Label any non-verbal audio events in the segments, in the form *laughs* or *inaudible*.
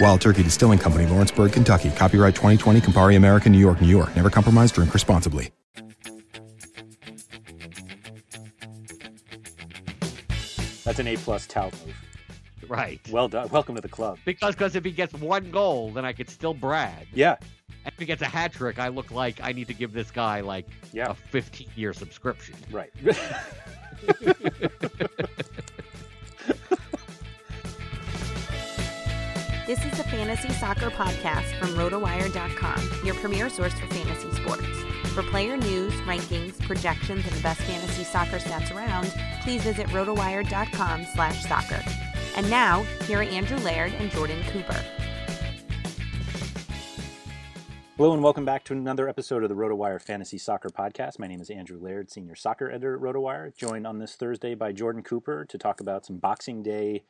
Wild Turkey Distilling Company, Lawrenceburg, Kentucky. Copyright 2020, Campari American, New York, New York. Never compromise, drink responsibly. That's an A plus tout move. Right. Well done. Welcome to the club. Because cause if he gets one goal, then I could still brag. Yeah. And if he gets a hat trick, I look like I need to give this guy like Yeah. a 15 year subscription. Right. *laughs* *laughs* This is the Fantasy Soccer Podcast from RotoWire.com, your premier source for fantasy sports. For player news, rankings, projections, and the best fantasy soccer stats around, please visit RotoWire.com slash soccer. And now, here are Andrew Laird and Jordan Cooper. Hello and welcome back to another episode of the RotoWire Fantasy Soccer Podcast. My name is Andrew Laird, senior soccer editor at RotoWire, joined on this Thursday by Jordan Cooper to talk about some Boxing Day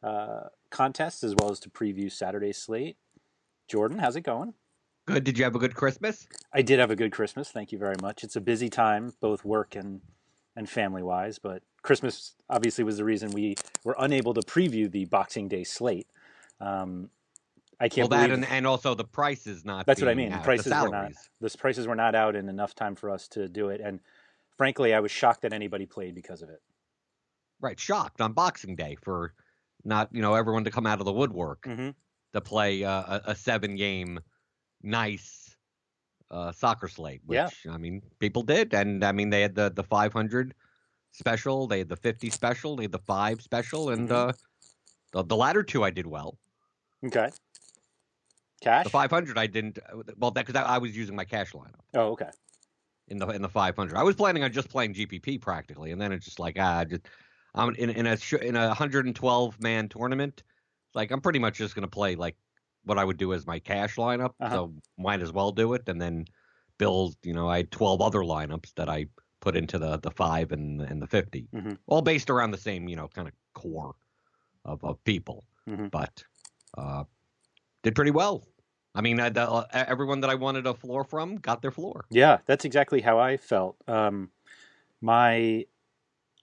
uh, contests as well as to preview Saturday's slate. Jordan, how's it going? Good. Did you have a good Christmas? I did have a good Christmas. Thank you very much. It's a busy time, both work and and family wise, but Christmas obviously was the reason we were unable to preview the Boxing Day slate. Um, I can't well, that and, and also the prices not. That's what I mean. out, prices were not the prices were not out in enough time for us to do it, and frankly, I was shocked that anybody played because of it. Right. Shocked on Boxing Day for not you know everyone to come out of the woodwork Mhm. to play uh, a, a seven game nice uh, soccer slate. Which Yeah. I mean, people did, and I mean they had the the 500 special, they had the 50 special, they had the five special, and Mhm. uh, the, the latter two I did well. Okay. Cash. The 500 I didn't. uh, Well, that because I, I was using my cash lineup oh, okay. in the in the 500. I was planning on just playing GPP practically, and then it's just like ah, just I'm in in a sh- in a 112 man tournament. Like I'm pretty much just gonna play like what I would do as my cash lineup. Uh-huh. So might as well do it, and then build. You know, I had 12 other lineups that I put into the the five and and the 50, Mhm. all based around the same you know kind of core of of people. Mhm. But uh, did pretty well. I mean, I, the, uh, everyone that I wanted a floor from got their floor. Yeah, that's exactly how I felt. Um, my,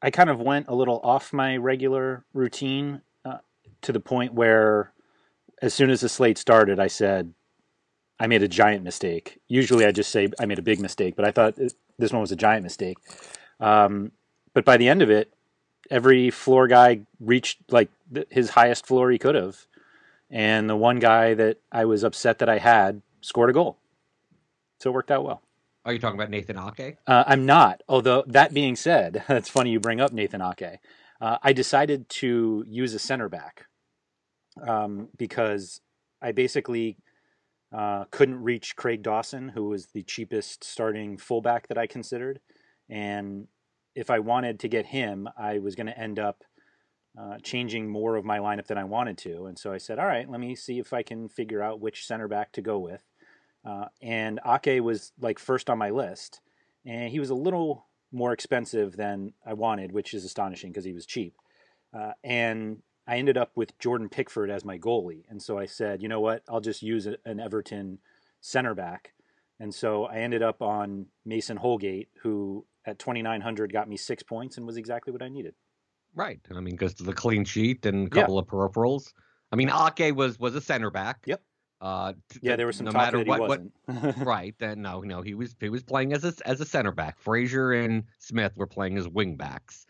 I kind of went a little off my regular routine uh, to the point where, as soon as the slate started, I said, I made a giant mistake. Usually, I just say I made a big mistake, but I thought this one was a giant mistake. Um, but by the end of it, every floor guy reached like th- his highest floor he could have, and the one guy that I was upset that I had scored a goal. So it worked out well. Are you talking about Nathan Ake? Uh, I'm not. Although that being said, *laughs* it's funny you bring up Nathan Ake. Uh, I decided to use a center back um, because I basically uh, couldn't reach Craig Dawson, who was the cheapest starting fullback that I considered, and if I wanted to get him, I was going to end up uh, changing more of my lineup than I wanted to. And so I said, all right, let me see if I can figure out which center back to go with. Uh, and Ake was like first on my list, and he was a little more expensive than I wanted, which is astonishing because he was cheap. Uh, and I ended up with Jordan Pickford as my goalie. And so I said, you know what, I'll just use an Everton center back. And so I ended up on Mason Holgate, who at 2,900 got me six points and was exactly what I needed. Right. I mean, because the clean sheet and a couple yeah. of peripherals. I mean, Ake was was a center back. Yep. Uh, yeah, there was some no matter what, what *laughs* right. Then no, no, he was he was playing as a as a center back. Fraser and Smith were playing as wing backs.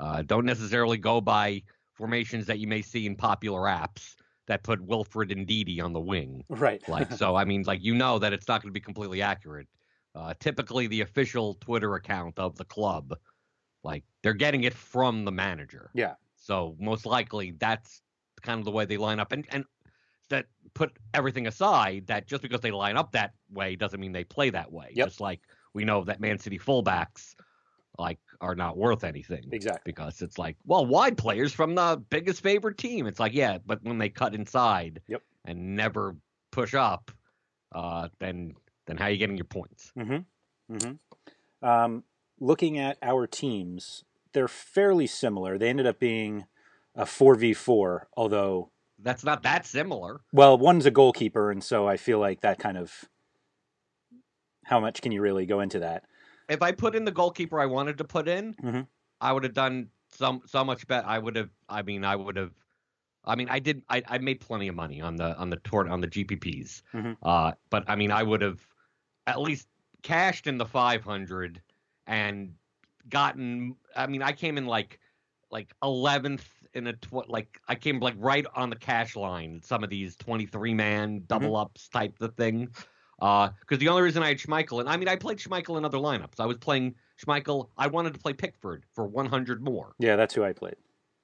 Uh, don't necessarily go by formations that you may see in popular apps that put Wilfred Ndidi on the wing. Right. *laughs* like so, I mean, like you know that it's not going to be completely accurate. Uh, typically, the official Twitter account of the club like they're getting it from the manager. Yeah. So most likely that's kind of the way they line up, and and that put everything aside. That just because they line up that way doesn't mean they play that way. Yep. Just like we know that Man City fullbacks like are not worth anything. Exactly. Because it's like, well, wide players from the biggest favorite team. It's like, yeah, but when they cut inside yep. and never push up, uh, then then how are you getting your points? Mm-hmm. Mm-hmm. Um, looking at our teams, they're fairly similar. They ended up being a 4v4, although. That's not that similar. Well, one's a goalkeeper, and so I feel like that kind of. How much can you really go into that? If I put in the goalkeeper I wanted to put in, mm-hmm. I would have done some so much better. I would have. I mean, I would have. I mean, I did. I, I made plenty of money on the on the tour on the GPPs. Mm-hmm. Uh, but I mean, I would have at least cashed in the 500 and gotten. I mean, I came in like like 11th in a tw- like I came like right on the cash line. Some of these 23 man double mm-hmm. ups type of thing. Because uh, the only reason I had Schmeichel, and I mean, I played Schmeichel in other lineups. I was playing Schmeichel. I wanted to play Pickford for 100 more. Yeah, that's who I played.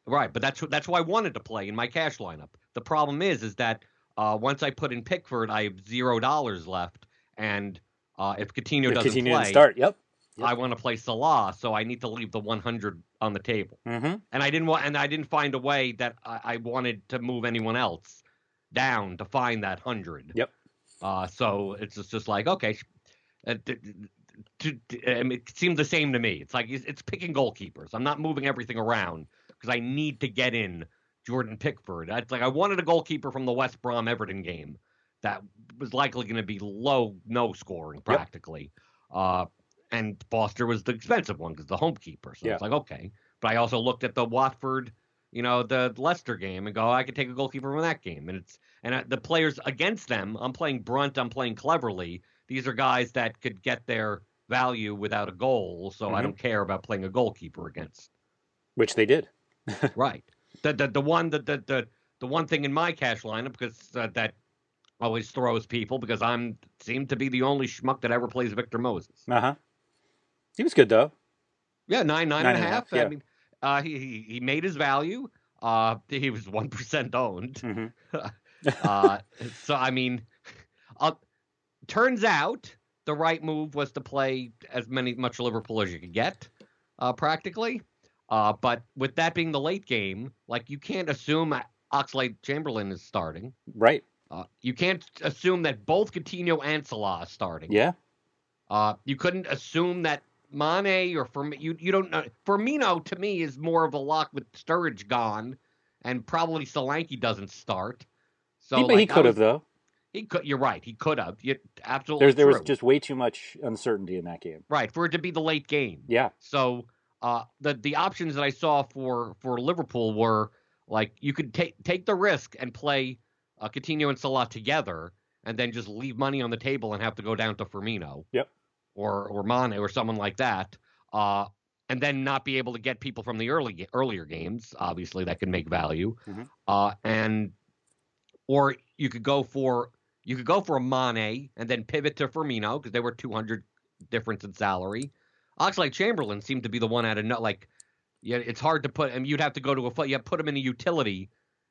Right, but that's who, that's who I wanted to play in my cash lineup. The problem is, is that uh, once I put in Pickford, I have zero dollars left, and uh, if Coutinho if doesn't Coutinho play, start, yep. Yep. I want to play Salah, so I need to leave the 100 on the table. Mm-hmm. And I didn't want, and I didn't find a way that I, I, wanted to move anyone else down to find that hundred. Yep. Uh, so it's just, just like okay, uh, to, it seems the same to me. It's like it's picking goalkeepers. I'm not moving everything around because I need to get in Jordan Pickford. It's like I wanted a goalkeeper from the West Brom Everton game that was likely going to be low, no scoring practically. Yep. Uh, and Foster was the expensive one because the home keeper. So yeah. it's like okay, but I also looked at the Watford, you know, the Leicester game and go, I could take a goalkeeper from that game, and it's and the players against them. I'm playing Brunt. I'm playing Cleverley. These are guys that could get their value without a goal, so mm-hmm. I don't care about playing a goalkeeper against. Which they did. *laughs* right. The, the the one that the, the the one thing in my cash lineup because uh, that always throws people because I'm seem to be the only schmuck that ever plays Victor Moses. Uh huh. He was good though. Yeah, nine, nine, nine and a half. half yeah. I mean, uh, he, he he made his value. Uh, he was one percent owned. Mm-hmm. *laughs* uh, so I mean, uh, turns out the right move was to play as many much Liverpool as you could get, uh, practically. Uh, but with that being the late game, like you can't assume Oxlade Chamberlain is starting. Right. Uh, you can't assume that both Coutinho and Salah are starting. Yeah. Uh, you couldn't assume that Mane or for you you don't know Firmino to me is more of a lock with Sturridge gone, and probably Solanke doesn't start. So he, like, he could have though. He could. You're right. He could have. You, absolutely. There's, there was just way too much uncertainty in that game. Right for it to be the late game. Yeah. So uh, the the options that I saw for for Liverpool were like you could take take the risk and play uh, Coutinho and Salah together, and then just leave money on the table and have to go down to Firmino. Yep or or Mane or someone like that, uh, and then not be able to get people from the early earlier games. Obviously, that can make value, mm-hmm. uh, and or you could go for you could go for a Mane and then pivot to Firmino because they were 200 difference in salary. Oxlade Chamberlain seemed to be the one out of no like yeah, it's hard to put. I mean, you'd have to go to a full. You put him in a utility,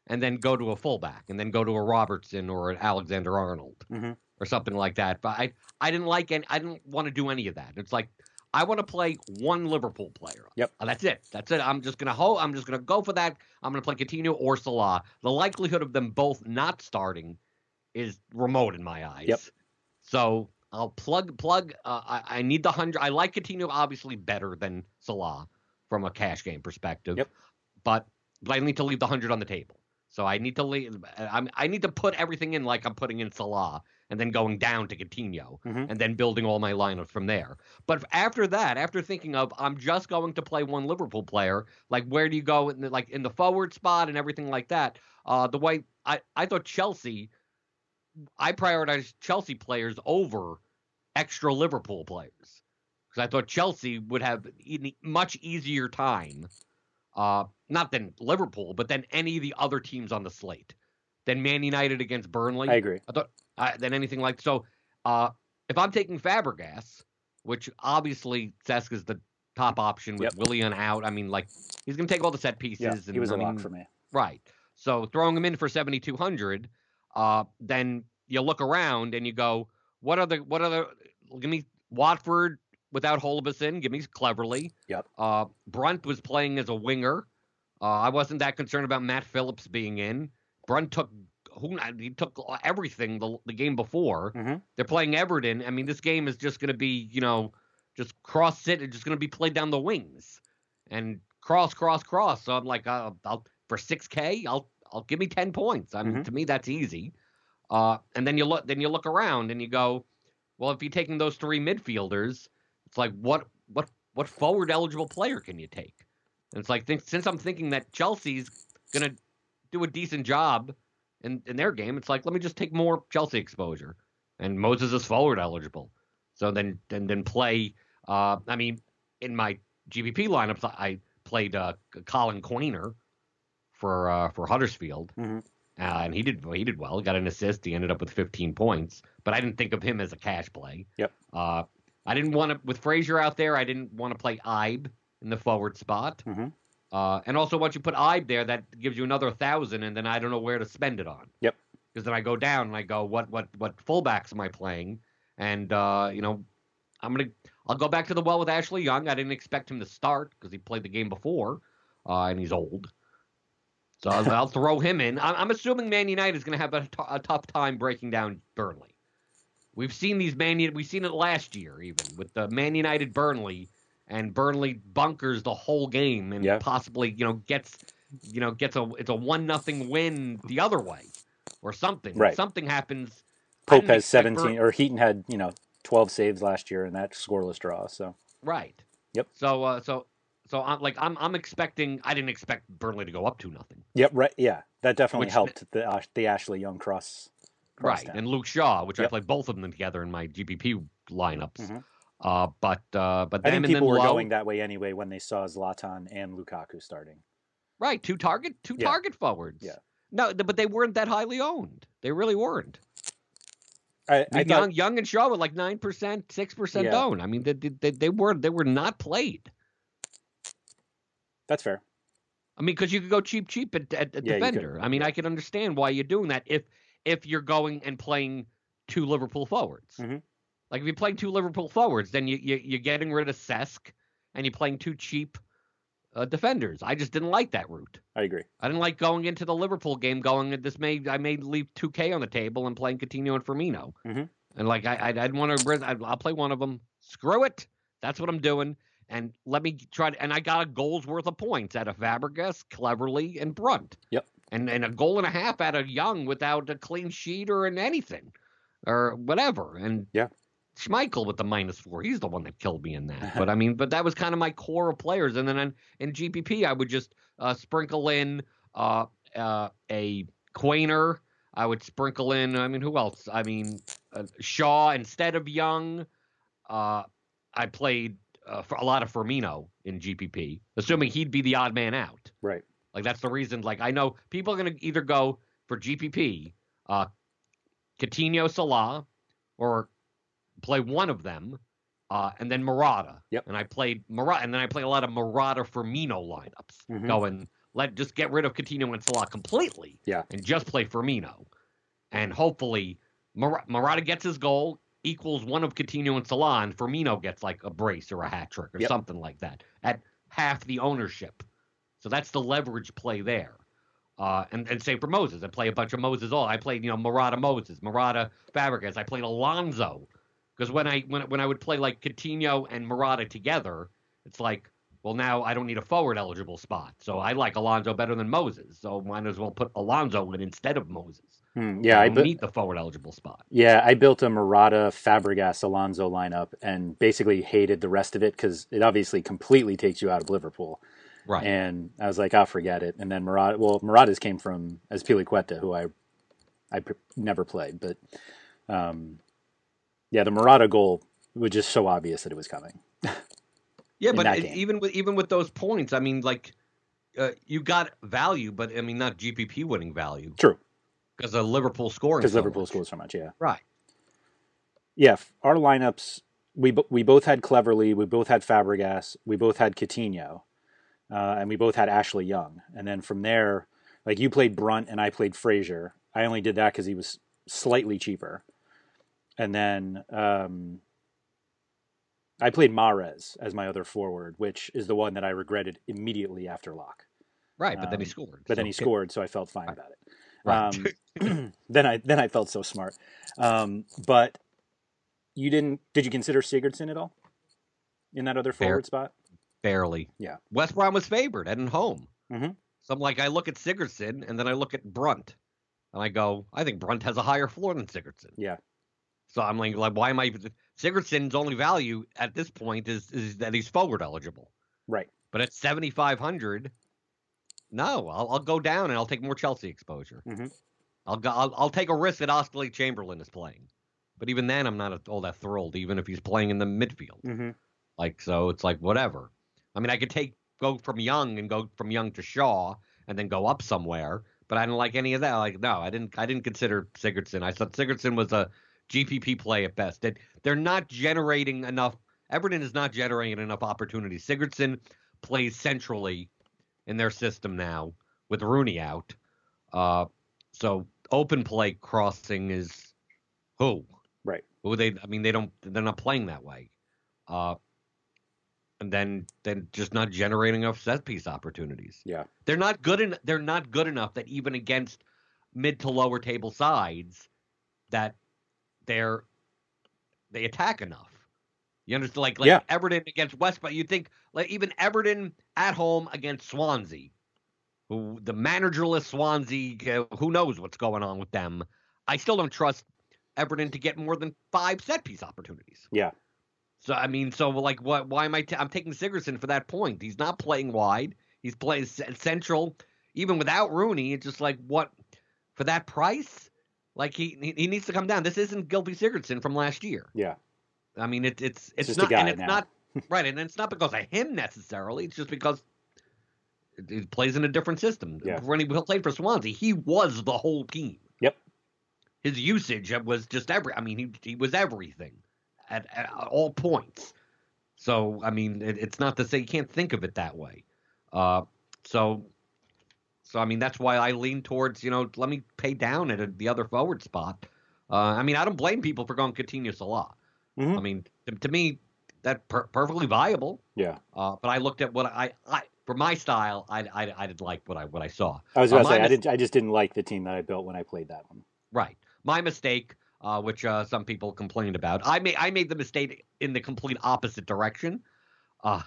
and then go to a fullback, and then go to a Robertson or an Alexander Arnold Mhm. Or something like that. But I, I didn't like any. I didn't want to do any of that. It's like I want to play one Liverpool player. Yep. Uh, that's it. That's it. I'm just gonna ho. I'm just gonna go for that. I'm gonna play Coutinho or Salah. The likelihood of them both not starting is remote in my eyes. Yep. So I'll plug plug. Uh, I, I need the hundred. I like Coutinho obviously better than Salah from a cash game perspective. Yep. But but I need to leave the hundred on the table. So I need to leave. I'm, I need to put everything in like I'm putting in Salah, and then going down to Coutinho, Mhm. and then building all my lineups from there. But after that, after thinking of I'm just going to play one Liverpool player, like where do you go in the, like in the forward spot and everything like that? Uh, the way I I thought Chelsea, I prioritized Chelsea players over extra Liverpool players because I thought Chelsea would have a much easier time, uh, not than Liverpool, but than any of the other teams on the slate, than Man United against Burnley. I agree. I thought uh, than anything like so. Uh, if I'm taking Fabregas, which obviously Cesc is the top option with Yep. Willian out, I mean, like he's going to take all the set pieces. Yeah, and he was I a lock mean, for me. Right. So throwing him in for 7,200, uh, then you look around and you go, what are the, what are the, give me Watford without Holbison, give me Cleverley. Yep. Uh, Brunt was playing as a winger. Uh, I wasn't that concerned about Matt Phillips being in. Brunt took, who, he took everything the, the game before. Mhm. They're playing Everton. I mean, this game is just going to be, you know, just cross it. It's just going to be played down the wings and cross, cross, cross. So I'm like, uh, I'll for six K, I'll I'll give me ten points. I mean, Mhm. to me, that's easy. Uh, and then you look, then you look around and you go, well, if you're taking those three midfielders, it's like what what what forward eligible player can you take? And it's like think, since I'm thinking that Chelsea's gonna do a decent job in in their game, it's like let me just take more Chelsea exposure. And Moses is forward eligible, so then then then play. Uh, I mean, in my GPP lineups, I played uh, Collin Quaner for uh, for Huddersfield, Mhm. uh, and he did he did well. He got an assist. He ended up with 15 points, but I didn't think of him as a cash play. Yep. Uh, I didn't want to with Fraser out there. I didn't want to play Ibe in the forward spot. Mhm. Uh, and also, once you put Ibe there, that gives you another thousand, and then I don't know where to spend it on. Yep. Because then I go down and I go, what what what fullbacks am I playing? And uh, you know, I'm gonna I'll go back to the well with Ashley Young. I didn't expect him to start because he played the game before, uh, and he's old. So I'll, *laughs* throw him in. I'm, I'm assuming Man United is going to have a, t- a tough time breaking down Burnley. We've seen these Man United. We've seen it last year, even with the Man United Burnley, and Burnley bunkers the whole game and Yeah. possibly you know gets you know gets a it's a one nothing win the other way or something. Right. Something happens. Pope has 17, or Heaton had, you know, 12 saves last year in that scoreless draw. So, Right. Yep. So uh, so so I'm like I'm I'm expecting I didn't expect Burnley to go up two nothing. yep, right. Yeah, that definitely Which- helped the, Ash- the Ashley Young cross. cross Right. down. And Luke Shaw, which I played both of them together in my GPP lineups. Mhm. Uh, but uh, but I think and people were low, going that way anyway when they saw Zlatan and Lukaku starting. right two target two Yeah. target forwards. Yeah. No, but they weren't that highly owned. They really weren't. I, I I thought, Young, Young and Shaw were like nine percent, six percent Yeah. owned. I mean, they, they they were they were not played. that's fair. I mean, because you could go cheap, cheap at, at, at Yeah, defender. I mean, I can understand why you're doing that if if you're going and playing two Liverpool forwards. Mhm. Like if you're playing two Liverpool forwards, then you, you you're getting rid of Cesc and you're playing two cheap uh, defenders. I just didn't like that route. I agree. I didn't like going into the Liverpool game going this may I may leave 2K on the table and playing Coutinho and Firmino. Mhm. And like I I, I didn't want to I'd, I'll play one of them. Screw it. That's what I'm doing. And let me try to, and I got a goal's worth of points out of Fabregas, Cleverley, and Brunt. Yep. And and a goal and a half out of Young without a clean sheet or an anything. Or whatever. And Yeah. Schmeichel with the minus four. He's the one that killed me in that. But *laughs* I mean, but that was kind of my core of players. And then in, in GPP, I would just uh, sprinkle in uh, uh, a Quaner. I would sprinkle in. I mean, who else? I mean, uh, Shaw instead of Young. Uh, I played uh, for a lot of Firmino in GPP, assuming he'd be the odd man out. Right. Like that's the reason. Like I know people are gonna either go for GPP. uh, Coutinho, Salah, or play one of them, uh, and then Morata. Yep. And I played Morata, and then I play a lot of Morata Firmino lineups, Mhm. going let just get rid of Coutinho and Salah completely, Yeah. and just play Firmino, and hopefully Mur- Morata gets his goal equals one of Coutinho and Salah, and Firmino gets like a brace or a hat trick or Yep. something like that at half the ownership. So that's the leverage play there. Uh, and, and same for Moses. I play a bunch of Moses all. I played, you know, Morata Moses, Morata Fabregas. I played Alonso. Because when I when, when I would play like Coutinho and Morata together, it's like, well, now I don't need a forward eligible spot. So I like Alonso better than Moses. So might as well put Alonso in instead of Moses. Hmm, yeah, I don't bu- need the forward eligible spot. yeah, I built a Morata, Fabregas, Alonso lineup, and basically hated the rest of it because it obviously completely takes you out of Liverpool. Right. And I was like, I'll forget it. And then Morata, well, Morata's came from Azpilicueta, who I I never played, but um, yeah, the Morata goal was just so obvious that it was coming. *laughs* Yeah, but it- even with even with those points, I mean, like uh, you got value, but I mean, not GPP winning value True, because of Liverpool scoring. because so Liverpool much. scores so much. Yeah, Right. yeah. Our lineups, we we both had Cleverley, we both had Fabregas, we both had Coutinho, uh, and we both had Ashley Young. And then from there, like you played Brunt and I played Fraser. I only did that because he was slightly cheaper. And then um, I played Mahrez as my other forward, which is the one that I regretted immediately after lock. Right, but then he Um, scored. But then he scored, so I felt fine Right. about it. Right. Um, *laughs* *clears throat* then I then I felt so smart. Um, but you didn't? Did you consider Sigurdsson at all in that other forward spot? Barely. Yeah. West Brom was favored and home. Mhm. So I'm like, I look at Sigurdsson and then I look at Brunt, and I go, I think Brunt has a higher floor than Sigurdsson. Yeah. So I'm like, like why am I? Sigurdsson's only value at this point is is that he's forward eligible. Right. But at 7,500, no, I'll, I'll go down and I'll take more Chelsea exposure. Mhm. I'll go. I'll, I'll take a risk that Oscar Chamberlain is playing, but even then, I'm not all that thrilled. Even if he's playing in the midfield, Mm-hmm. like so, it's like whatever. I mean, I could take go from Young and go from Young to Shaw and then go up somewhere, but I didn't like any of that. Like, no, I didn't. I didn't consider Sigurdsson. I thought Sigurdsson was a GPP play at best. That they're not generating enough. Everton is not generating enough opportunities. Sigurdsson plays centrally in their system now with Rooney out. Uh, so open play crossing is who? Right. Who they? I mean, they don't. They're not playing that way. Uh, and then then just not generating enough set piece opportunities. Yeah. They're not good. En- they're not good enough that even against mid to lower table sides, that they're they attack enough. You understand? Like like Yeah. Everton against West, but you think like even Everton at home against Swansea, who the managerless Swansea, uh, who knows what's going on with them? I still don't trust Everton to get more than five set piece opportunities. Yeah. So I mean, so like, what? Why am I? T- I'm taking Sigurdsson for that point. He's not playing wide. He's playing central, even without Rooney. It's just like what for that price? Like he he, he needs to come down. This isn't Gylfi Sigurdsson from last year. Yeah. I mean, it, it's it's a not, and it's now. not *laughs* right, and it's not because of him necessarily. It's just because it plays in a different system. Yeah. When he played for Swansea, he was the whole team. Yep. His usage was just every. I mean, he he was everything at, at all points. So I mean, it, it's not to say you can't think of it that way. Uh, so. So I mean that's why I lean towards you know let me pay down at a, the other forward spot. Uh, I mean I don't blame people for going Coutinho Salah. Mhm. I mean, to, to me, that per- perfectly viable. Yeah. Uh, but I looked at what I, I for my style, I, I, I didn't like what I what I saw. I was Uh, about to my say I mis- did. I just didn't like the team that I built when I played that one. Right, my mistake, uh, which uh, some people complained about. I made I made the mistake in the complete opposite direction. Uh,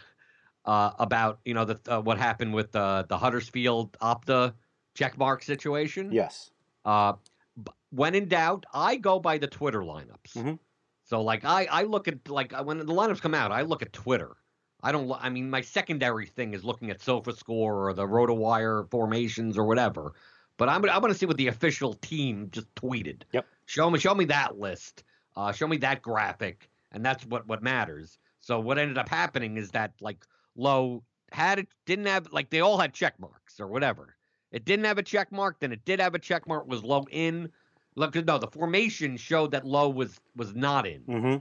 uh, about you know the uh, what happened with uh, the Huddersfield Opta checkmark situation. Yes. Uh, b- when in doubt, I go by the Twitter lineups. Mhm. So like I, I look at like when the lineups come out, I look at Twitter. I don't. I mean, my secondary thing is looking at SofaScore or the RotoWire formations or whatever. But I'm I'm going to see what the official team just tweeted. Yep. Show me show me that list. Uh, show me that graphic, and that's what what matters. So what ended up happening is that like Lowe had it didn't have like they all had check marks or whatever. It didn't have a check mark, then it did have a check mark, was Lowe in, Look, no, the formation showed that Lowe was was not in Mm-hmm.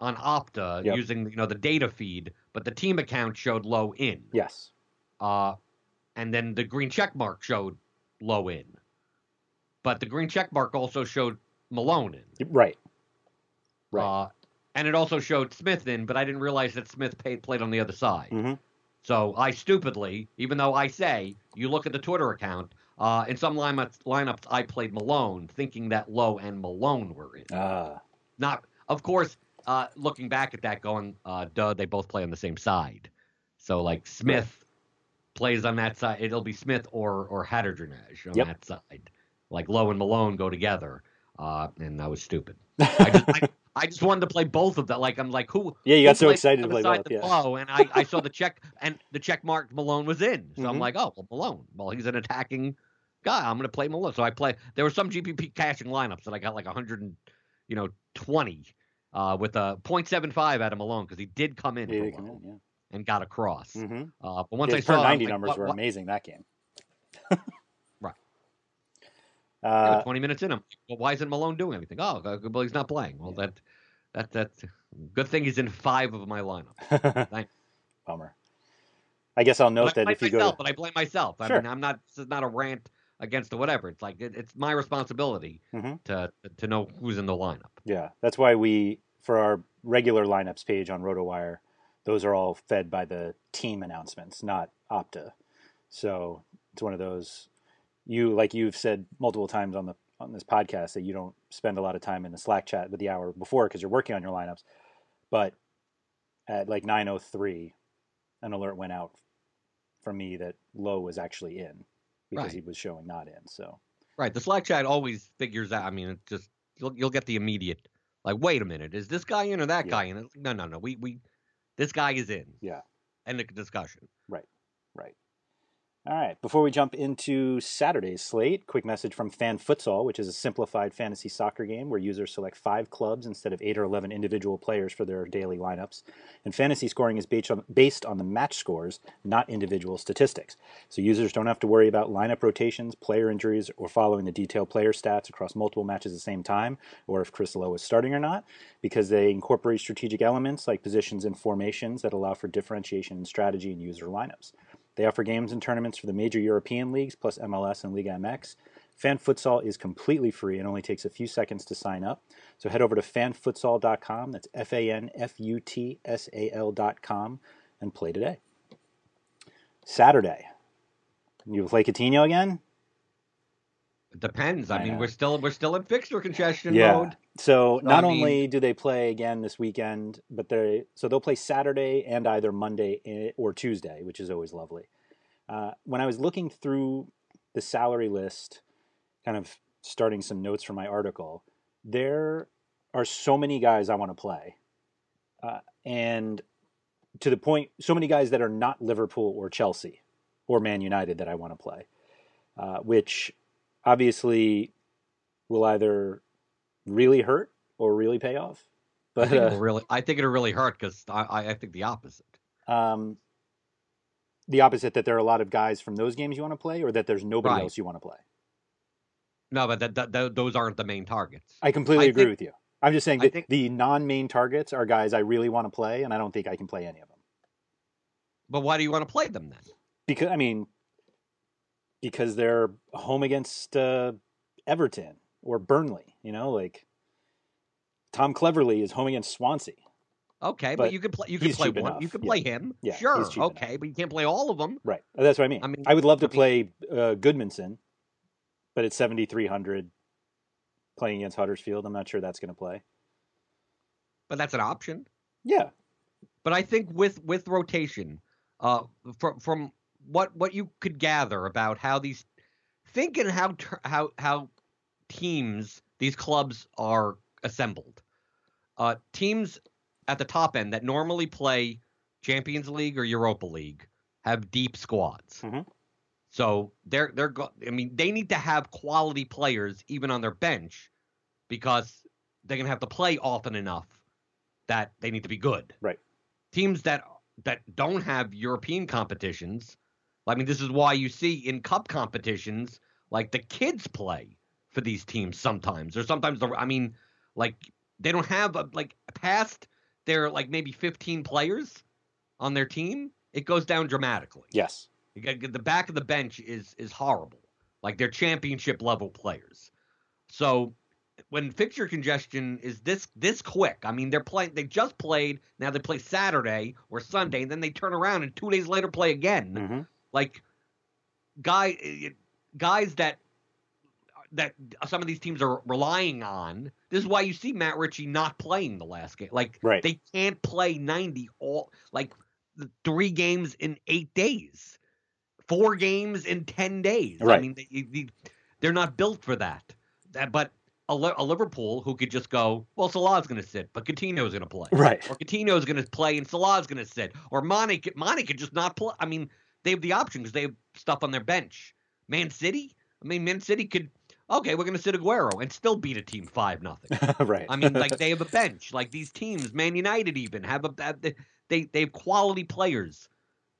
on Opta Yep. using you know the data feed, but the team account showed Lowe in. Yes. Uh, and then the green check mark showed Lowe in, but the green check mark also showed Malone in. Right. Right. Uh, and it also showed Smith in, but I didn't realize that Smith paid, played on the other side. Mhm. So I stupidly, even though I say you look at the Twitter account, uh, in some lineups, lineups I played Malone, thinking that Lowe and Malone were in. Ah. Not, of course, uh, looking back at that, going, uh, duh, they both play on the same side. So like Smith plays on that side, it'll be Smith or or Hadergjonaj on Yep. that side. Like Lowe and Malone go together, uh, and that was stupid. *laughs* I just, I, I just wanted to play both of them. Like I'm like, who? Yeah, you who got so excited to play the both. that's Yeah. Lowe, and I, I saw the check and the check marked Malone was in. So I'm Mhm. like, oh, well, Malone. Well, he's an attacking guy. I'm going to play Malone. So I play. There were some GPP caching lineups that I got like 100 and you know 20 uh, with a .75 out of Malone because he did come in, Yeah, come in, and got across. yeah. Mm-hmm. Uh, but once His I saw, 90 like, numbers what- were what- amazing that game. *laughs* Uh, yeah, 20 minutes in, I'm like, well, why isn't Malone doing anything? Oh, well, he's not playing. Well, that that that's good thing he's in five of my lineup. *laughs* Bummer. I guess I'll note that if you go to, but I blame myself. I mean, I'm not. This is not a rant against the whatever. It's like it, it's my responsibility Mhm. to to know who's in the lineup. yeah, that's why we for our regular lineups page on RotoWire, those are all fed by the team announcements, not Opta. So it's one of those you like you've said multiple times on the on this podcast that you don't spend a lot of time in the Slack chat with the hour before because you're working on your lineups. But at like 9:03, an alert went out from me that Lowe was actually in because Right. he was showing not in. So Right. The Slack chat always figures out. I mean, it just you'll you'll get the immediate like, wait a minute, is this guy in or that Yeah. guy in? No, no, no. We we this guy is in. Yeah. End of discussion. Right. Right. All right. Before we jump into Saturday's slate, quick message from Fan Futsal, which is a simplified fantasy soccer game where users select five clubs instead of eight or 11 individual players for their daily lineups. And fantasy scoring is based on, based on the match scores, not individual statistics. So users don't have to worry about lineup rotations, player injuries, or following the detailed player stats across multiple matches at the same time, or if Chris Lowe is starting or not, because they incorporate strategic elements like positions and formations that allow for differentiation in strategy and user lineups. They offer games and tournaments for the major European leagues plus MLS and Liga MX. Fan Futsal is completely free and only takes a few seconds to sign up. So head over to fanfutsal.com, that's F A N F U T S A L.com, and play today. Saturday. You play Coutinho again? It depends. I, I mean, know. we're still we're still in fixture congestion yeah. mode. So So, not I mean- only do they play again this weekend, but they so they'll play Saturday and either Monday eh, or Tuesday, which is always lovely. Uh, when I was looking through the salary list, kind of starting some notes for my article, there are so many guys I want to play, uh, and to the point, so many guys that are not Liverpool or Chelsea or Man United that I want to play, uh, which obviously will either really hurt or really pay off. I But think uh, it'll really, I think it'll really hurt because I, I I think the opposite. um, the opposite that there are a lot of guys from those games you want to play, or that there's nobody Right. else you want to play. No, but that, that, that- those aren't the main targets. I completely I agree think- with you. I'm just saying that think- the non-main targets are guys I really want to play, and I don't think I can play any of them But why do you want to play them then? because I mean, because they're home against uh, Everton or Burnley. You know, like Tom Cleverley is home against Swansea. Okay, but, But you can play. You can play one. enough, You can yeah. play him. Yeah, sure. cheap enough. Okay, but you can't play all of them. Right. That's what I mean. I mean, I, would love to I mean- play uh, Gudmundsson, but it's 7,300 playing against Huddersfield. I'm not sure that's going to play. But that's an option. Yeah. But I think with with rotation, uh, from from what what you could gather about how these thinking how how how teams these clubs are assembled, uh, teams at the top end that normally play Champions League or Europa League have deep squads. Mhm. So they're they're go- I mean they need to have quality players even on their bench because they're gonna have to play often enough that they need to be good. Right. Teams that that don't have European competitions, I mean, this is why you see in cup competitions like the kids play for these teams sometimes. Or sometimes the I mean, like they don't have a, like past their like maybe 15 players on their team, it goes down dramatically. Yes. The back of the bench is is horrible. Like they're championship level players. So when fixture congestion is this this quick, I mean they're playing they just played, now they play Saturday or Sunday, and then they turn around and two days later play again. hmm Like guy eh, eh, guys that that some of these teams are relying on. This is why you see Matt Ritchie not playing the last game. Like Right. they can't play 90 all like three games in 8 days. Four games in 10 days. I mean they, they, they're not built for that. That but a, a Liverpool who could just go, well, Salah's going to sit, but Coutinho's going to play. Right. Or Coutinho's going to play and Salah's going to sit. Or Mane, Mane could just not play. I mean, they have the option because they have stuff on their bench. Man City? I mean, Man City could, okay, we're going to sit Aguero and still beat a team 5 nothing. *laughs* right. I mean, like *laughs* they have a bench. Like these teams, Man United even have a have- they they have quality players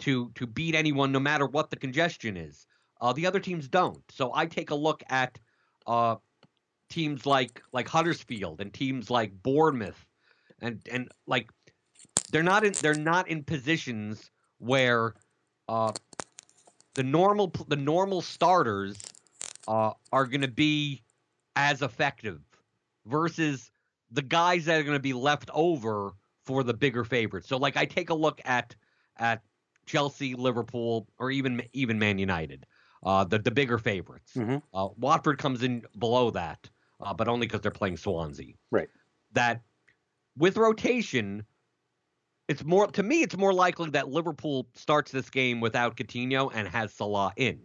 to to beat anyone, no matter what the congestion is. Uh, the other teams don't. So I take a look at uh, teams like like Huddersfield and teams like Bournemouth, and and like they're not in they're not in positions where uh, the normal the normal starters uh, are going to be as effective versus the guys that are going to be left over for the bigger favorites. So like I take a look at at Chelsea, Liverpool, or even even Man United, uh, the the bigger favorites. Mhm. Uh, Watford comes in below that, uh, but only because they're playing Swansea. Right. That with rotation, it's more to me. It's more likely that Liverpool starts this game without Coutinho and has Salah in.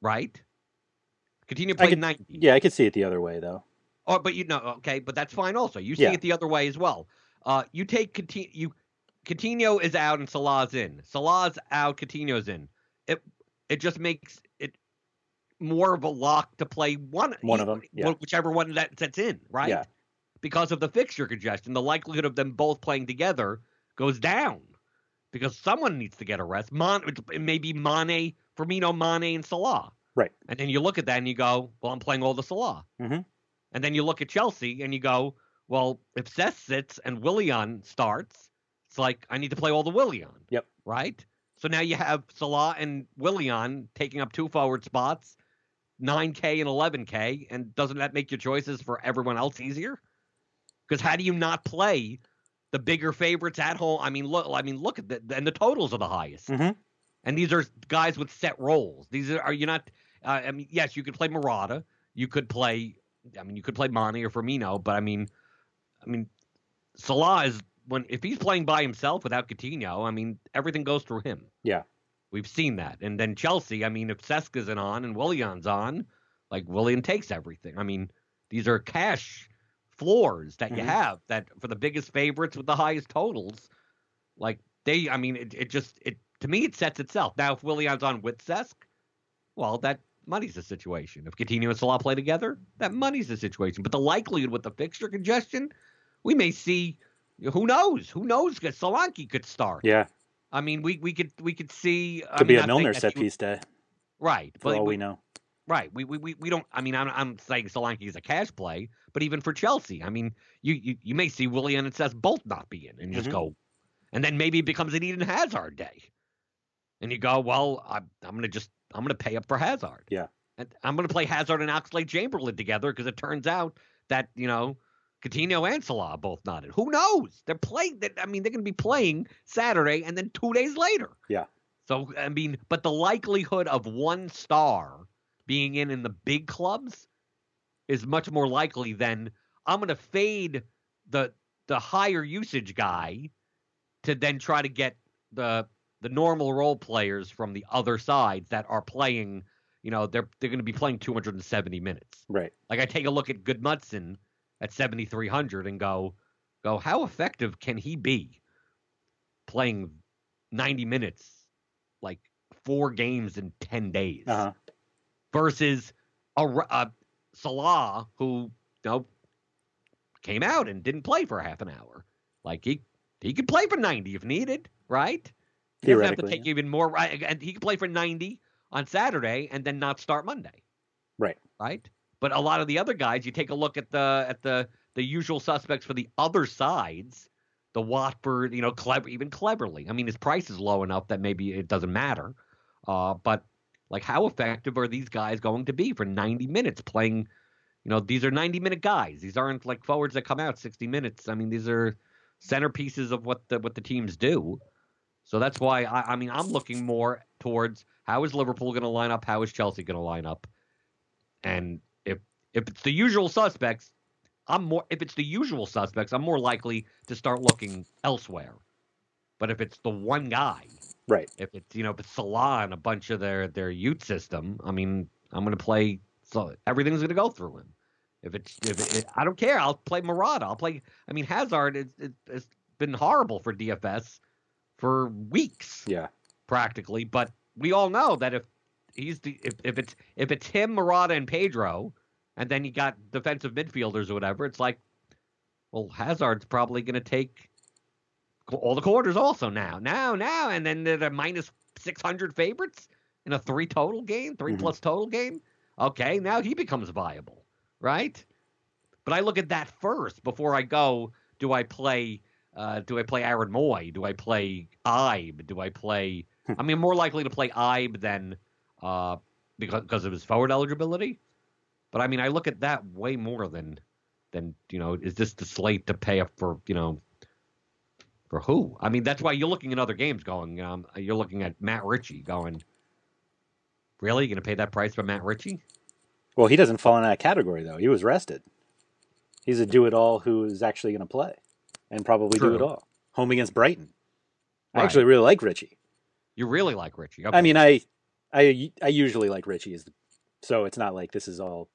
Right. Coutinho played could- 90. yeah, I could see it the other way though. Oh, but you know, okay, but that's fine. Also, you see Yeah. it the other way as well. Uh, you take Coutinho, you Coutinho is out and Salah's in. Salah's out, Coutinho's in. It it just makes it more of a lock to play one One of them, yeah. whichever one that that's in, right? Yeah. Because of the fixture congestion, the likelihood of them both playing together goes down because someone needs to get a rest. Mon, it may be Mane, Firmino, Mane, and Salah. Right. And then you look at that and you go, well, I'm playing all the Salah. Mm-hmm. And then you look at Chelsea and you go, well, if Cesc sits and Willian starts, it's like I need to play all the Willian. Yep. Right? So now you have Salah and Willian taking up two forward spots, 9K and 11K. And doesn't that make your choices for everyone else easier? Because how do you not play the bigger favorites at home? I mean, look, I mean, look at the and the totals are the highest. Mhm. And these are guys with set roles. These are, are you not? Uh, I mean, yes, you could play Morata. You could play. I mean, you could play Monty or Firmino, but I mean, I mean, Salah is when if he's playing by himself without Coutinho. I mean, everything goes through him. Yeah. We've seen that. And then Chelsea. I mean, if Cesc's isn't on and Willian's on, like Willian takes everything. I mean, these are cash floors that you Mhm. have that for the biggest favorites with the highest totals. Like they, I mean, it, it just it to me it sets itself. Now, if Willian's on with Cesc, well, that money's the situation. If Coutinho and Salah play together, that money's the situation. But the likelihood with the fixture congestion, we may see. Who knows? Who knows? Because Solanke could start. Yeah, I mean, we we could we could see. I could mean, be a Milner set piece day right? for but all we, we know. Right. We, we, we, we don't. I mean, I'm, I'm saying Solanke is a cash play, but even for Chelsea, I mean, you you, you may see Willian and Cesc both not be in, and you just mm-hmm. go, and then maybe it becomes an Eden Hazard day, and you go, well, I'm I'm gonna just I'm gonna pay up for Hazard. Yeah. And I'm gonna play Hazard and Oxlade Chamberlain together because it turns out that you know. Coutinho and Salah both not in. Who knows? They're playing. they- I mean, they're going to be playing Saturday and then two days later. Yeah. So I mean, but the likelihood of one star being in in the big clubs is much more likely than I'm going to fade the the higher usage guy to then try to get the the normal role players from the other sides that are playing. You know, they're they're going to be playing 270 minutes. Right. Like I take a look at Gudmundsson at 7300 and go go how effective can he be playing 90 minutes like four games in 10 days Uh huh. Versus a, a Salah who you know came out and didn't play for half an hour like he he could play for 90 if needed right he doesn't have to take even more right and he could play for 90 on Saturday and then not start Monday Right. Right. But a lot of the other guys, you take a look at the at the the usual suspects for the other sides, the Watford, you know, clever even Cleverley. I mean, his price is low enough that maybe it doesn't matter. Uh, but like, how effective are these guys going to be for 90 minutes playing? You know, these are 90 minute guys. These aren't like forwards that come out 60 minutes. I mean, these are centerpieces of what the what the teams do. So that's why I, I mean I'm looking more towards how is Liverpool going to line up, how is Chelsea going to line up, and if if it's the usual suspects, I'm more if it's the usual suspects, I'm more likely to start looking elsewhere. But if it's the one guy, right? If it's you know if it's Salah and a bunch of their their youth system, I mean I'm going to play so everything's going to go through him. If it's if it, I don't care, I'll play Morata. I'll play. I mean Hazard is it, it's been horrible for DFS for weeks. Yeah, practically. But we all know that if he's the if, if it's if it's him, Morata, and Pedro, and then you got defensive midfielders or whatever, it's like, well, Hazard's probably going to take all the quarters also now, now, now, and then they're minus six hundred favorites in a three total game, 3 mm-hmm. plus total game. Okay, now he becomes viable, right? But I look at that first before I go. Do I play uh, do I play Aaron Mooy? Do I play Ibe? Do I play? Hmm. I mean, more likely to play Ibe than uh, because because of his forward eligibility. But I mean, I look at that way more than than you know. Is this the slate to pay up for you know? For who? I mean, that's why you're looking at other games going. Um, you're looking at Matt Ritchie going. Really, You're going to pay that price for Matt Ritchie? Well, he doesn't fall in that category though. He was rested. He's a do-it-all who is actually going to play and probably True. do it all. Home against Brighton. I actually really like Ritchie. You really like Ritchie. Okay. I mean, I, I, I usually like Ritchie, the, so it's not like this is all.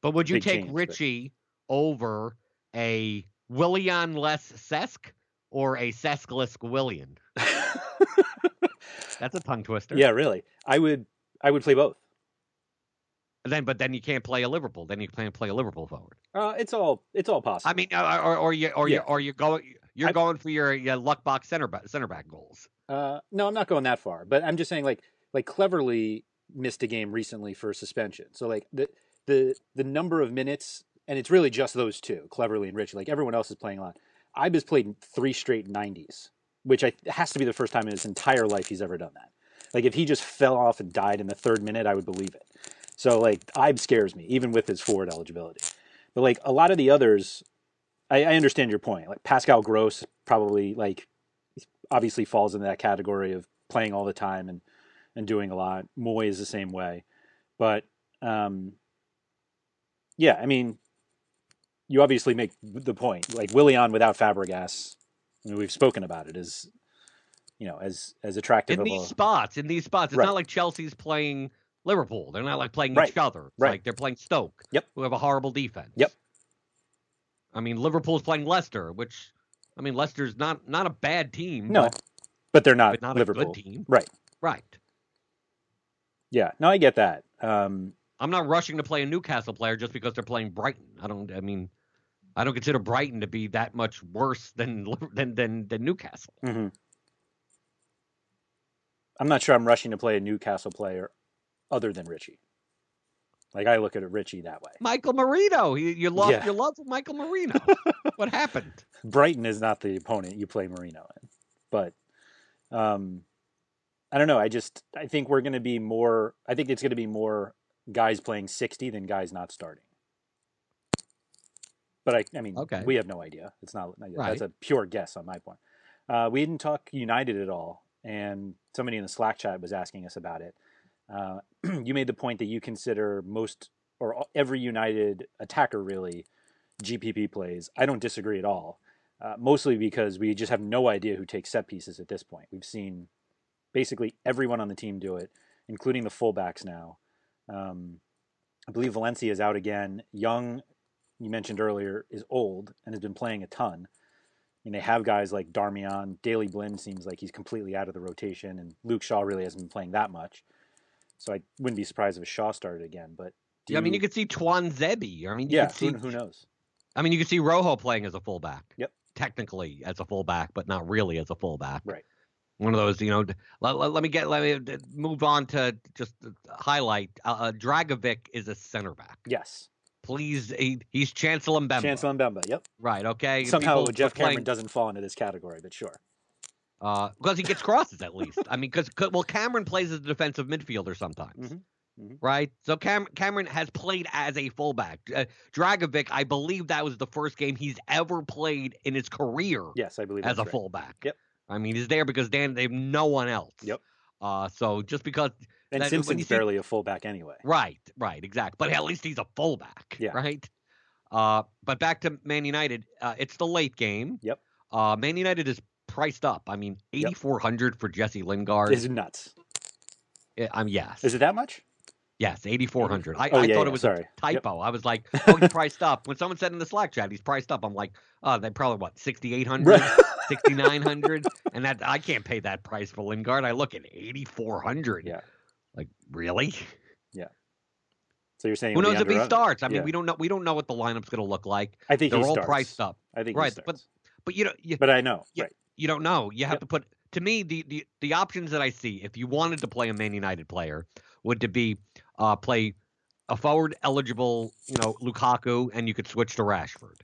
But would you take change, Ritchie but... over a Willian less Cesc or a Ceskless Willian? *laughs* That's a tongue twister. Yeah, really. I would. I would play both. And then, but then you can't play a Liverpool. Then you can't play a Liverpool forward. Uh, it's all it's all possible. I mean, uh, or or you or yeah. you or you go you're I, going for your, your luck box center back center back goals. Uh, no, I'm not going that far. But I'm just saying, like like Cleverley missed a game recently for suspension. So like the the the number of minutes, and it's really just those two, Cleverley and Ritchie. Like everyone else is playing a lot. Ibis played three straight 90s, which I, has to be the first time in his entire life he's ever done that. Like if he just fell off and died in the third minute, I would believe it. So like Ibe scares me, even with his forward eligibility. But like a lot of the others, I, I understand your point. Like Pascal Gross probably like obviously falls into that category of playing all the time and and doing a lot. Mooy is the same way, but um, yeah, I mean, you obviously make the point. Like Willian without Fabregas, I mean, we've spoken about it as you know as as attractive in these a, spots. In these spots, it's right. not like Chelsea's playing Liverpool. They're not like playing right. each other. It's right. like they're playing Stoke, yep. who have a horrible defense. Yep. I mean, Liverpool's playing Leicester, which I mean, Leicester's not not a bad team. No, but, but they're not, but not Liverpool. a good team. Right. Right. Yeah. No, I get that. Um, I'm not rushing to play a Newcastle player just because they're playing Brighton. I don't. I mean, I don't consider Brighton to be that much worse than than than, than Newcastle. Mm-hmm. I'm not sure I'm rushing to play a Newcastle player other than Ritchie. Like I look at Ritchie that way. Michael Merino, you, you love yeah. you love Michael Merino. *laughs* what happened? Brighton is not the opponent you play Merino in, but um, I don't know. I just I think we're going to be more. I think it's going to be more guys playing sixty than guys not starting. But I, I mean, okay. we have no idea. It's not. Right. That's a pure guess on my point. Uh, we didn't talk United at all, and somebody in the Slack chat was asking us about it. Uh, *clears throat* you made the point that you consider most or every United attacker really GPP plays. I don't disagree at all. Uh, mostly because we just have no idea who takes set pieces at this point. We've seen basically everyone on the team do it, including the fullbacks now. Um, I believe Valencia is out again. Young, you mentioned earlier, is old and has been playing a ton. I mean, they have guys like Darmian. Daley Blind seems like he's completely out of the rotation, and Luke Shaw really hasn't been playing that much. So I wouldn't be surprised if Shaw started again. But yeah, I mean, you could see Tuanzebe. I mean, yeah, see, who, who, knows? I mean, you could see Rojo playing as a fullback. Yep. Technically as a fullback, but not really as a fullback. Right. One of those, you know. Let, let, let me get let me move on to just highlight. Uh, uh, Dragovic is a center back. Yes. Please, he, he's Chancellor Mbemba. Chancellor Mbemba. Yep. Right. Okay. Somehow People Jeff playing- Cameron doesn't fall into this category, but sure. Uh, because he gets crosses at least. I mean, because well, Cameron plays as a defensive midfielder sometimes, Mhm, mhm. right? So Cam- Cameron has played as a fullback. Uh, Dragovic, I believe that was the first game he's ever played in his career Yes, I believe as a right. fullback. Yep. I mean, he's there because Dan they have no one else. Yep. Uh, so just because And when Simpson's see- barely a fullback anyway. Right, right, exactly. But at least he's a fullback, Yeah. right? Uh, but back to Man United, uh, it's the late game. Yep. Uh, Man United is priced up. I mean, Yep. eighty four hundred for Jesse Lingard. Is nuts. Yeah, I'm yes. Is it that much? Yes, eighty four hundred. I, Oh, I yeah, thought yeah, it was sorry. a typo. I was like, *laughs* oh, he's priced up. When someone said in the Slack chat he's priced up, I'm like, oh, they probably what sixty eight hundred, sixty nine hundred, and that I can't pay that price for Lingard. I look at eighty four hundred. Yeah. Like really? Yeah. So you're saying Who knows if he starts? I mean, yeah. we don't know. We don't know what the lineup's going to look like. I think They're he all starts. priced up. I think Right, but-. But you know, you, But I know. Yeah. Right. you don't know. You have Yep. to put to me the, the the options that I see if you wanted to play a Man United player would to be uh play a forward eligible, you know, Lukaku and you could switch to Rashford.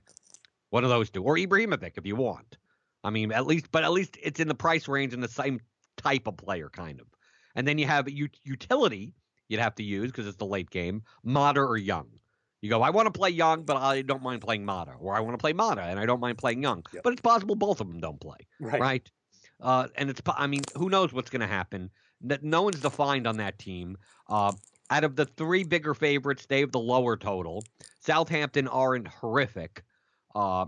One of those two or Ibrahimovic if you want. I mean, at least but at least it's in the price range and the same type of player kind of. And then you have u- utility you'd have to use because it's the late game, Mata or Young. You go, I want to play Young, but I don't mind playing Mata, or I want to play Mata and I don't mind playing Young. Yep. But it's possible both of them don't play Right. right? Uh, and it's, I mean, who knows what's going to happen? That no one's defined on that team. Uh, out of the three bigger favorites, they have the lower total. Southampton aren't horrific, uh,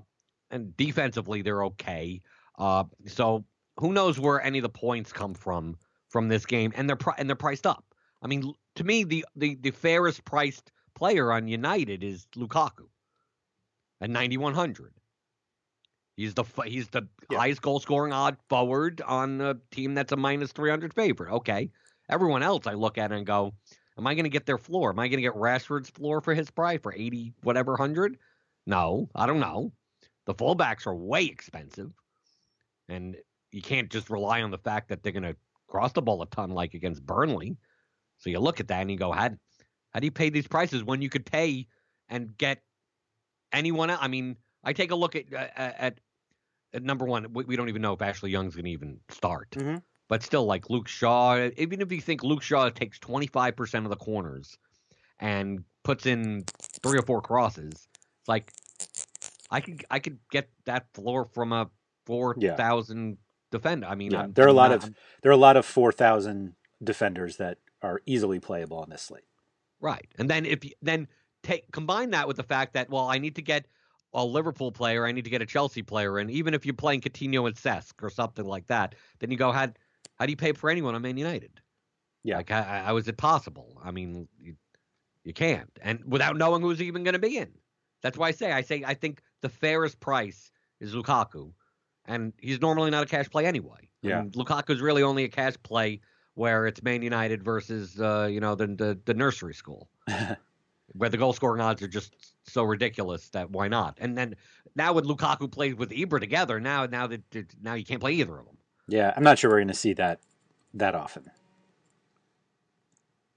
and defensively they're okay. Uh, so who knows where any of the points come from from this game? And they're pri- and they're priced up. I mean, to me, the the the fairest priced player on United is Lukaku at ninety one hundred. He's the he's the Yeah. highest goal scoring odd forward on a team that's a minus 300 favorite. Okay. Everyone else I look at and go, am I going to get their floor? Am I going to get Rashford's floor for his price for 80 whatever 100? No, I don't know. The fullbacks are way expensive. And you can't just rely on the fact that they're going to cross the ball a ton like against Burnley. So you look at that and you go, how, how do you pay these prices when you could pay and get anyone else? I mean, I take a look at uh, at, at number one. We, we don't even know if Ashley Young's going to even start. Mhm. But still, like Luke Shaw, even if you think Luke Shaw takes 25% of the corners and puts in three or four crosses, it's like I could I could get that floor from a 4,000 defender. I mean, Yeah, there are a lot not- of there are a lot of four thousand defenders that are easily playable on this slate. Right. And then if you then take combine that with the fact that well, I need to get a Liverpool player, I need to get a Chelsea player, and even if you're playing Coutinho and Cesc or something like that, then you go how how do you pay for anyone on Man United? Yeah. Like how, how is it possible? I mean, you, you can't, and without knowing who's even going to be in. That's why I say I say I think the fairest price is Lukaku, and he's normally not a cash play anyway. Yeah. And Lukaku's really only a cash play where it's Man United versus uh, you know the, the the nursery school, *laughs* where the goal scoring odds are just so ridiculous that why not? And then now with Lukaku plays with Ibra together, now now that now you can't play either of them. Yeah, I'm not sure we're going to see that that often.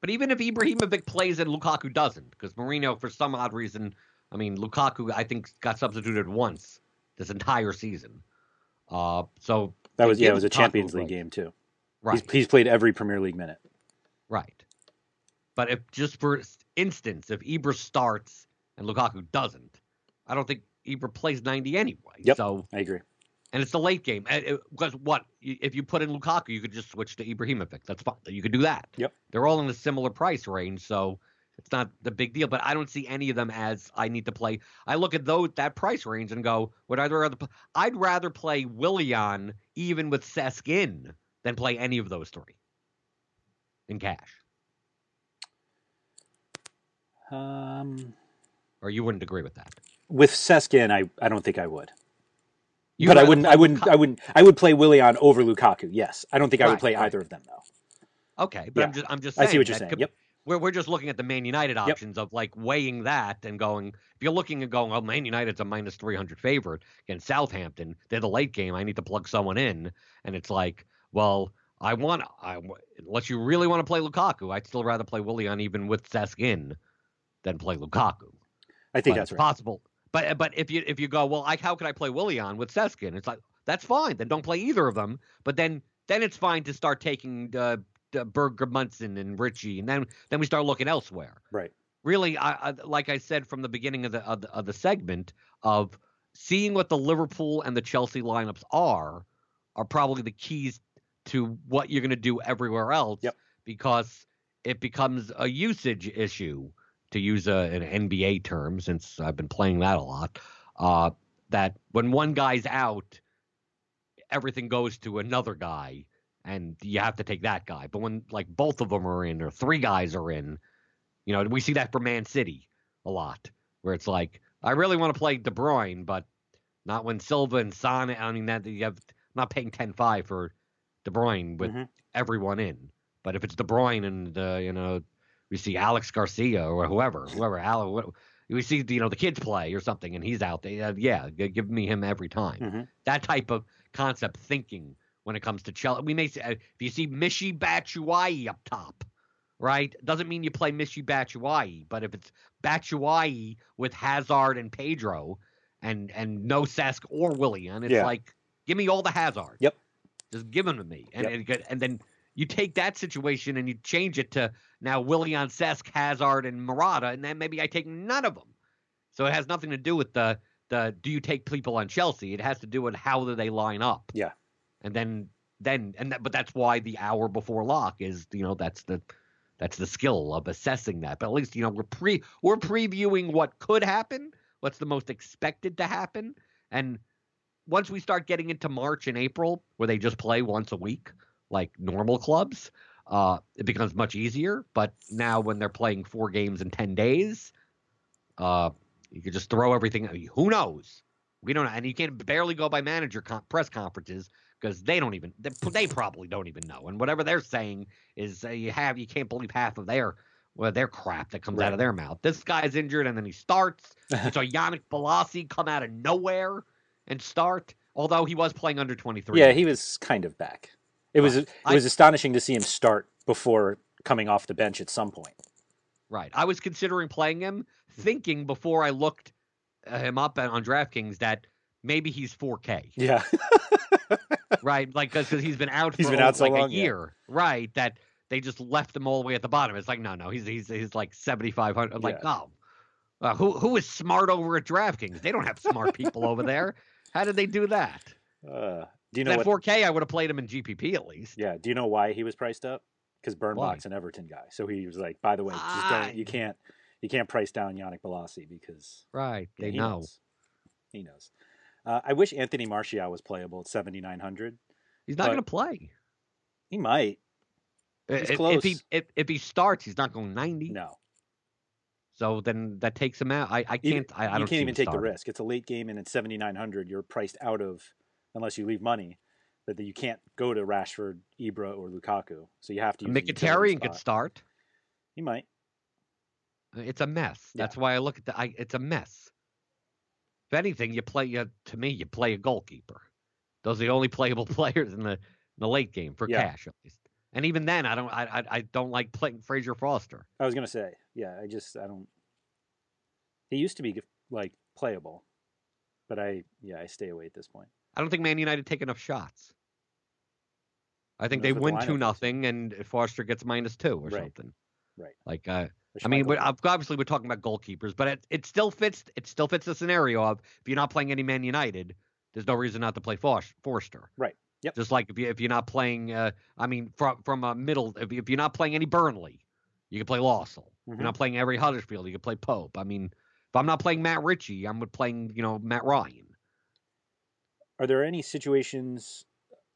But even if Ibrahimovic plays and Lukaku doesn't, because Mourinho for some odd reason, I mean Lukaku I think got substituted once this entire season. Uh, so That was yeah, it was a Champions League game too. right? He's he's played every Premier League minute. Right. But if just for instance, if Ibra starts and Lukaku doesn't, I don't think Ibra plays 90 anyway. Yep. So, I agree. and it's the late game. Because what if you put in Lukaku, you could just switch to Ibrahimovic. That's fine. You could do that. Yep. They're all in a similar price range, so it's not the big deal. But I don't see any of them as I need to play. I look at those that price range and go, would I rather? pl- I'd rather play Willian even with Cesc in than play any of those three in cash. Um, Or you wouldn't agree with that? with Cesc in, I, I don't think I would. You'd but I wouldn't. I wouldn't. I wouldn't. I would play Willian over Lukaku. Yes, I don't think I would Right, play right. either of them though. Okay, but I'm just I'm just I see what you're saying. could- Yep. We're we're just looking at the Man United options of like weighing that and going. If you're looking and going, oh, Man United's a minus three hundred favorite against Southampton. They're the late game. I need to plug someone in, and it's like, well, I want I unless you really want to play Lukaku, I'd still rather play Willian even with Cesc in than play Lukaku. I think But that's right. possible. But but if you if you go, well, I, how can I play Willian with Cesc in? It's like that's fine. Then don't play either of them. But then then it's fine to start taking uh, uh, Berg Gudmundsson and Ritchie, and then then we start looking elsewhere. Right. Really, I, I like I said from the beginning of the, of the of the segment of seeing what the Liverpool and the Chelsea lineups are are probably the keys to what you're going to do everywhere else. Yep. Because it becomes a usage issue to use a, an NBA term, since I've been playing that a lot, uh, that when one guy's out, everything goes to another guy, and you have to take that guy. But when like both of them are in, or three guys are in, you know, we see that for Man City a lot, where it's like, I really want to play De Bruyne, but not when Silva and Son. I mean, that you have I'm not paying 10-5 for De Bruyne with Mhm. everyone in. But if it's De Bruyne and uh, you know we see Alex Garcia or whoever, whoever, Alex, we see you know the kids play or something, and he's out there. Yeah, give me him every time. Mhm. That type of concept thinking when it comes to Chelsea. We may say uh, if you see Michy Batshuayi up top, right? Doesn't mean you play Michy Batshuayi, but if it's Batshuayi with Hazard and Pedro, and and no Cesc or Willian, it's Yeah. like give me all the Hazard. Yep. Just give them to me, and Yep. and, and then you take that situation and you change it to now Willian, Cesc, Hazard, and Morata, and then maybe I take none of them. So it has nothing to do with the the do you take people on Chelsea? It has to do with how do they line up. Yeah. And then then and that, but that's why the hour before lock is you know that's the that's the skill of assessing that. But at least you know we're pre we're previewing what could happen, what's the most expected to happen, and once we start getting into March and April where they just play once a week like normal clubs, uh, it becomes much easier. But now when they're playing four games in ten days, uh, you could just throw everything. Who knows? We don't know, and you can't barely go by manager press conferences because they don't even they, they probably don't even know, and whatever they're saying is uh, you have you can't believe half of their well their crap that comes out of their mouth. This guy's injured, and then he starts. *laughs* saw Yannick Bolasie come out of nowhere and start, although he was playing under twenty three. Yeah, he was kind of back. It was it I- was astonishing to see him start before coming off the bench at some point. Right. I was considering playing him, thinking before I looked uh, him up on DraftKings that maybe he's 4K. Yeah. *laughs* right? Like because he's been out for He's been out so like long, a yeah. year, right? That they just left him all the way at the bottom. It's like no, no, he's he's he's like 7,500. I'm like, oh, uh, who who is smart over at DraftKings? They don't have smart people over there. How did they do that? Uh, do you know that what? 4K, I would have played him in GPP at least. Yeah. Do you know why he was priced up? Because? Burnbox an Everton guy. So he was like, by the way, just don't. You can't. You can't price down Yannick Bolasie because Right. They he know. knows. He knows. Uh, I wish Anthony Martial was playable at 7,900. He's not going to play. He might. He's if, if he if, if he starts, he's not going 90. No. So then that takes him out. I, I can't. I, I don't see can't even take the risk. It's a late game, and at 7,900, you're priced out of, unless you leave money, that you can't go to Rashford, Ibra, or Lukaku. So you have to use a utility Mkhitaryan could start. He might. It's a mess. Yeah. That's why I look at the. I, it's a mess. If anything, you play. Uh, to me, you play a goalkeeper. Those are the only playable *laughs* players in the in the late game for Yeah. cash, at least. And even then, I don't. I I, I don't like playing Fraser Forster. I was gonna say, yeah. I just I don't. He used to be like playable, but I yeah I stay away at this point. I don't think Man United take enough shots. I think they win two nothing, and Forster gets minus two or Right. something. Right. Like, uh, I mean, we're, obviously we're talking about goalkeepers, but it, it still fits. It still fits the scenario of if you're not playing any Man United, there's no reason not to play Fors- Forster. Right. Yep. Just like if you if you're not playing, uh, I mean, from from a middle, if, if you're not playing any Burnley, you can play Lössl. If Mhm. you're not playing every Huddersfield, you can play Pope. I mean, if I'm not playing Matt Ritchie, I'm playing you know Matt Ryan. Are there any situations,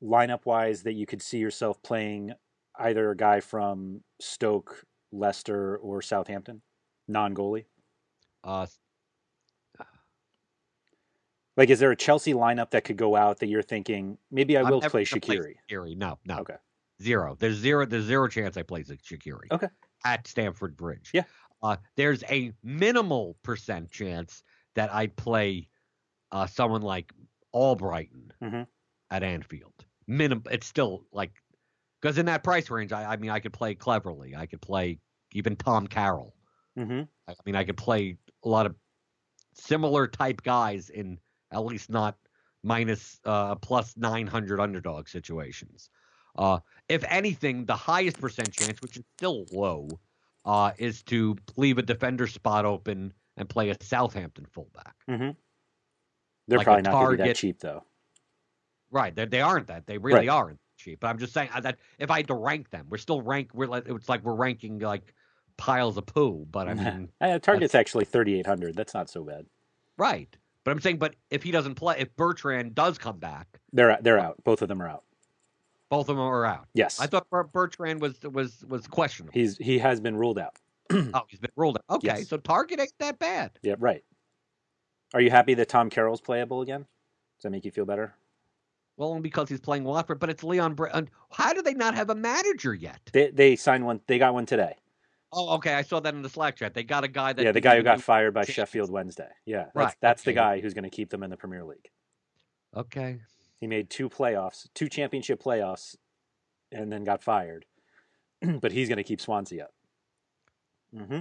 lineup wise, that you could see yourself playing either a guy from Stoke, Leicester, or Southampton, non goalie? Uh, Like, is there a Chelsea lineup that could go out that you're thinking maybe I I'm will play gonna Shaqiri? No, no. Okay. Zero. There's zero. There's zero chance I play Shaqiri. Okay. At Stamford Bridge. Yeah. Uh, there's a minimal percent chance that I play uh, someone like Albrighton Mhm. at Anfield. minimum. It's still like because in that price range, I, I mean, I could play Cleverley. I could play even Tom Carroll. Mm-hmm. I mean, I could play a lot of similar type guys in at least not minus uh, plus 900 underdog situations. Uh, if anything, the highest percent chance, which is still low, uh, is to leave a defender spot open and play a Southampton fullback. Mm-hmm. They're Like probably not going to be that cheap, though. Right. They, they aren't that. They really Right. aren't cheap. But I'm just saying that if I had to rank them, we're still rank. We're like it's like we're ranking like piles of poo. But I *laughs* mean, *laughs* Targett's actually 3,800. That's not so bad. right. But I'm saying, but if he doesn't play, if Bertrand does come back, They're they're out. Both of them are out. both of them are out. Yes, I thought Bertrand was was was questionable. he's he has been ruled out. *clears throat* oh, he's been ruled out. Okay, Yes. so Target ain't that bad. Yeah, right. Are you happy that Tom Carroll's playable again? Does that make you feel better? Well, only because he's playing Watford, but it's Leon. And how do they not have a manager yet? They they signed one. They got one today. Oh, okay. I saw that in the Slack chat. They got a guy that yeah, the guy who got fired by Champions. Sheffield Wednesday. Yeah, that's, Right, that's the guy who's going to keep them in the Premier League. Okay. He made two playoffs, two championship playoffs, and then got fired. *clears throat* but he's going to keep Swansea up. hmm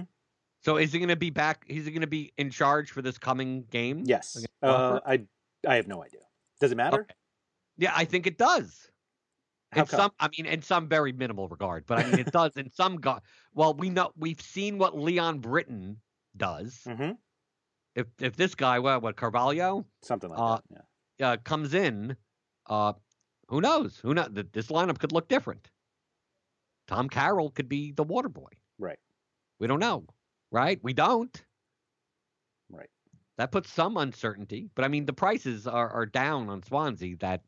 So is he going to be back? He's going to be in charge for this coming game? Yes. Uh, I I have no idea. Does it matter? Okay. Yeah, I think it does. How in come? some, I mean, in some very minimal regard, but I mean, it *laughs* does in some. Go- well, we know we've seen what Leon Britton does. hmm If if this guy, what, what Carvalho, Something like Uh, that. Yeah. uh, comes in, uh, who knows? Who knows? This lineup could look different. Tom Carroll could be the water boy. Right. We don't know, right? We don't. Right. That puts some uncertainty, but I mean, the prices are are down on Swansea. That,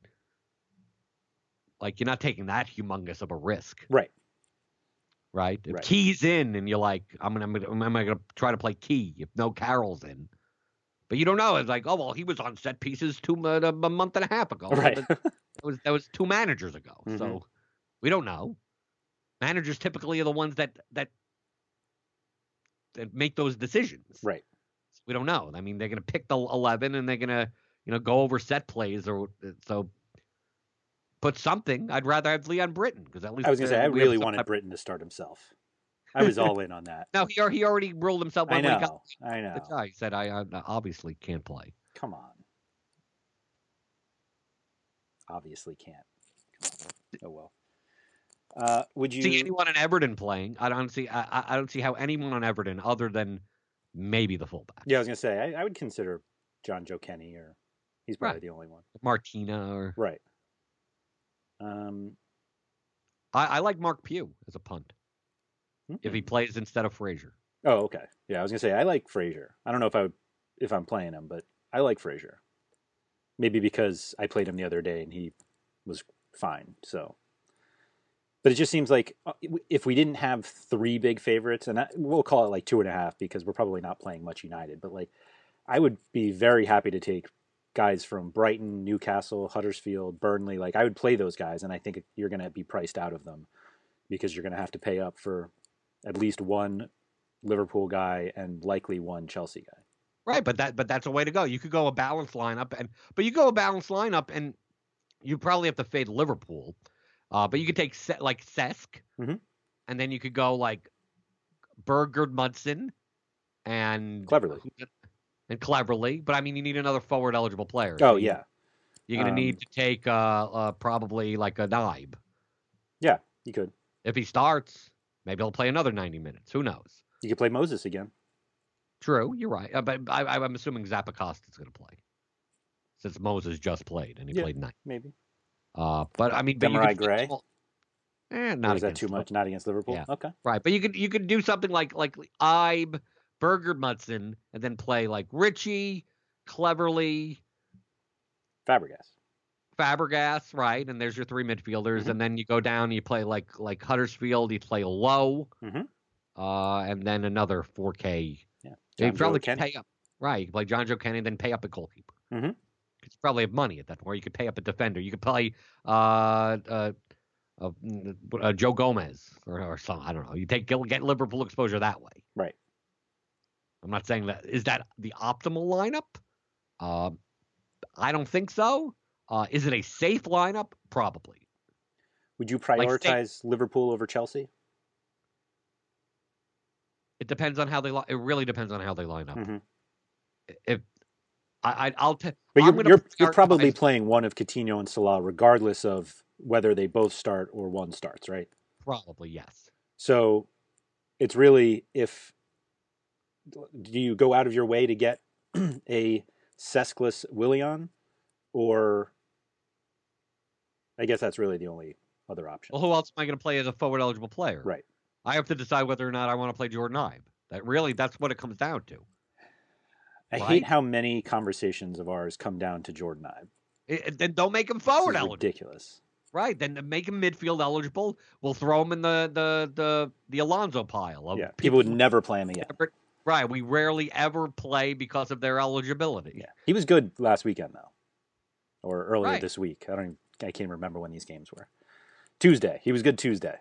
like, you're not taking that humongous of a risk, Right. right? If Right. Ki's in, and you're like, I'm gonna, I'm gonna, am I gonna try to play Key if no Carroll's in? But you don't know. It's like, oh well, he was on set pieces two mo- a month and a half ago. right. That was *laughs* that was two managers ago. Mhm. So we don't know. Managers typically are the ones that that that make those decisions. right. We don't know. I mean, they're going to pick the eleven and they're going to you know go over set plays or so. Put something. I'd rather have Leon Britton because at least I was going to say I really wanted type- Britton to start himself. I was all in on that. *laughs* No, he he already ruled himself I he got know. I know. the guy. He said, "I, I obviously can't play." Come on. Obviously can't. Oh well. Uh, would you? see anyone in Everton playing. I don't see. I, I- don't see how anyone on Everton, other than maybe the fullback, Yeah, I was going to say I, I would consider Jonjoe Kenny, or he's probably Right. the only one. Martina, or Right. Um. I, I like Marc Pugh as a punt if he hmm. plays instead of Fraser. Oh, okay. Yeah, I was gonna say I like Fraser. I don't know if I would if I'm playing him, but I like Fraser. Maybe because I played him the other day and he was fine. So, but it just seems like uh, if we didn't have three big favorites, and I, we'll call it like two and a half because we're probably not playing much United, but like I would be very happy to take guys from Brighton, Newcastle, Huddersfield, Burnley. Like I would play those guys, and I think you're going to be priced out of them because you're going to have to pay up for at least one Liverpool guy and likely one Chelsea guy. Right, but that but that's a way to go. You could go a balanced lineup, and but you go a balanced lineup, and you probably have to fade Liverpool. Uh, but you could take Se- like Sesk, Mhm. and then you could go like Berg Gudmundsson, and Cleverley. And Cleverley. But I mean, you need another forward eligible player. Oh yeah, you're gonna Um, need to take uh, uh probably like a Naib. yeah, you could. If he starts, maybe he'll play another 90 minutes. Who knows? You could play Moses again. True, you're right. Uh, but I, I'm assuming Zappacosta's going to play since Moses just played and he Yeah. played nine. Maybe. Uh, but I mean, Demarai Gray? Eh, not is that too Liverpool. much? Not against Liverpool. Yeah. Okay. Right, but you could you could do something like like Ibe, Berg Gudmundsson, and then play like Ritchie, Cleverley, Fabregas. Fabregas, right? And there's your three midfielders, Mhm. and then you go down, you play like like Huddersfield, you play Lowe, Mhm. uh, and then another 4K. Yeah. Jonjoe probably Joe Kenny. pay up, right? You play Jonjoe Kenny, then pay up a goalkeeper. Mm-hmm. You probably have money at that point. Or you could pay up a defender. You could play uh, uh, uh, mm, uh, Joe Gomez or, or something. I don't know. You take get Liverpool exposure that way. Right. I'm not saying that is that the optimal lineup. Uh, I don't think so. Uh, is it a safe lineup? Probably. Would you Like, prioritize Liverpool over Chelsea? It depends on how they. Li- it really depends on how they line up. Mhm. If I, I I'll. T- But you're you're, you're probably playing one of Coutinho and Salah, regardless of whether they both start or one starts, right? probably yes. So it's really if do you go out of your way to get *clears throat* a Seskless Willian, or I guess that's really the only other option. Well, who else am I going to play as a forward eligible player? Right. I have to decide whether or not I want to play Jordan Ibe. That really, that's what it comes down to. I right. hate how many conversations of ours come down to Jordan Ibe. It- it- then don't make him forward eligible. ridiculous. Right. Then make him midfield eligible. We'll throw him in the the the the Alonso pile. Of Yeah, people would never play him again. never- Right. We rarely ever play because of their eligibility. Yeah, he was good last weekend though, or earlier Right. this week. I don't. Even, I can't remember when these games were. Tuesday, he was good. Tuesday,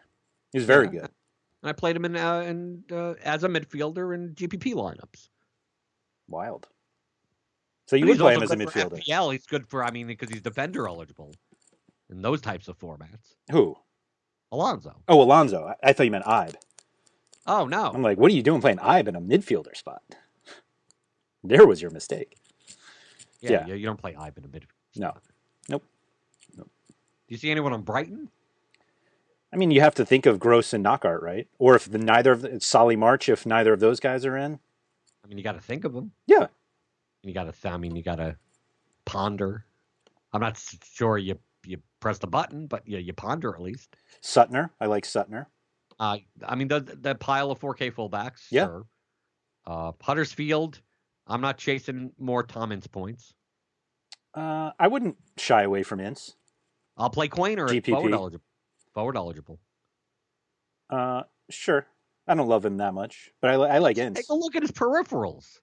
he was very Yeah. good. And I played him in uh, in uh, as a midfielder in GPP lineups. Wild. So you But would play him as a midfielder. FPL. He's good for I mean because he's defender eligible in those types of formats. Who? Alonso. Oh, Alonso. I, I thought you meant Ibe. Oh no. I'm like, what are you doing playing Ibe in a midfielder spot? There was your mistake. yeah, yeah. You, don't play Ibe in a midfield. No. Nope. nope. Do you see anyone on Brighton? I mean, you have to think of Gross and Knockaert, right? Or if the, neither of the, it's Solly March, if neither of those guys are in, I mean, you got to think of them. yeah, You got to. I mean, you got to ponder. I'm not sure you you press the button, but you you ponder at least. Suttner. I like Suttner. Uh, I mean, the the pile of 4K fullbacks. Yeah. Sure. Uh, Huddersfield. I'm not chasing more Tommins points. Uh, I wouldn't shy away from Ince. I'll play Quaner at GPP. forward eligible. Forward eligible. Uh, sure. I don't love him that much, but I, I like Ince. Take a look at his peripherals.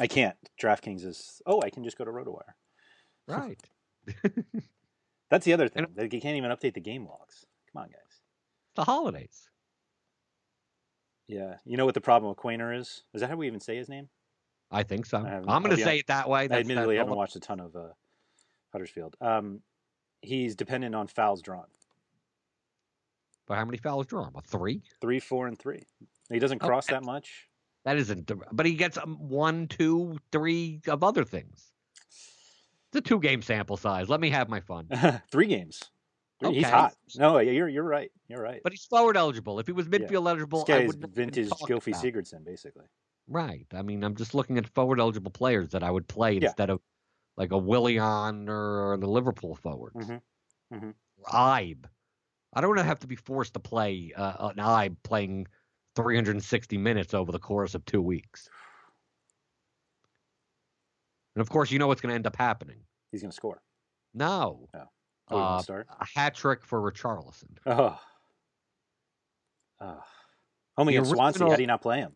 I can't. DraftKings is. Oh, I can just go to RotoWire. *laughs* Right. *laughs* That's the other thing. And- Like, you can't even update the game logs. Come on, guys. The holidays. Yeah. You know what the problem with Quaner is? Is that how we even say his name? I think so. I I'm going to say it that way. I admittedly that's haven't watched a ton of uh, Huddersfield. Um, he's dependent on fouls drawn. But how many fouls drawn? A three? Three, four, and three. He doesn't cross Okay. that much. That isn't. But he gets um, one, two, three of other things. It's a two-game sample size. Let me have my fun. *laughs* Three games. Three- He's hot. No, yeah, you're you're right. You're right. But he's forward eligible. If he was midfield eligible, this I guy is would not vintage Gylfi. Sigurdsson, basically. Right. I mean, I'm just looking at forward eligible players that I would play Yeah. instead of like a Willian or, or the Liverpool forwards. Mhm. Mhm. Ibe. I don't want to have to be forced to play uh, an Ibe playing 360 minutes over the course of two weeks. And of course, you know what's going to end up happening. He's going to score. No. Want Uh, to start? a hat trick for Richarlison. Oh. oh. Home against Swansea. How do you not play him?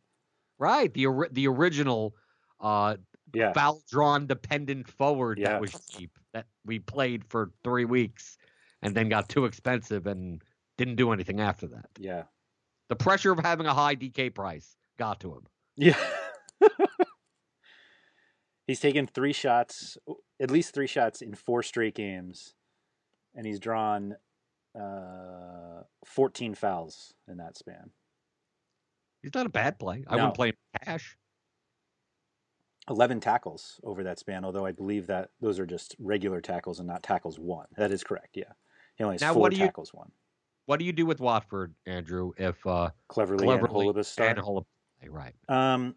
Right. The the original uh, Yeah. foul drawn dependent forward Yeah. that was cheap that we played for three weeks and then got too expensive and didn't do anything after that. Yeah. The pressure of having a high DK price got to him. Yeah. *laughs* he's taken three shots, at least three shots in four straight games, and he's drawn uh, 14 fouls in that span. He's not a bad play. I No. wouldn't play him cash. 11 tackles over that span, although I believe that those are just regular tackles and not tackles one. That is correct, yeah. He only has Now, four what do you- tackles one. What do you do with Watford, Andrew, if uh, Cleverley, Cleverley and Holebas start. and Holub- right? Um,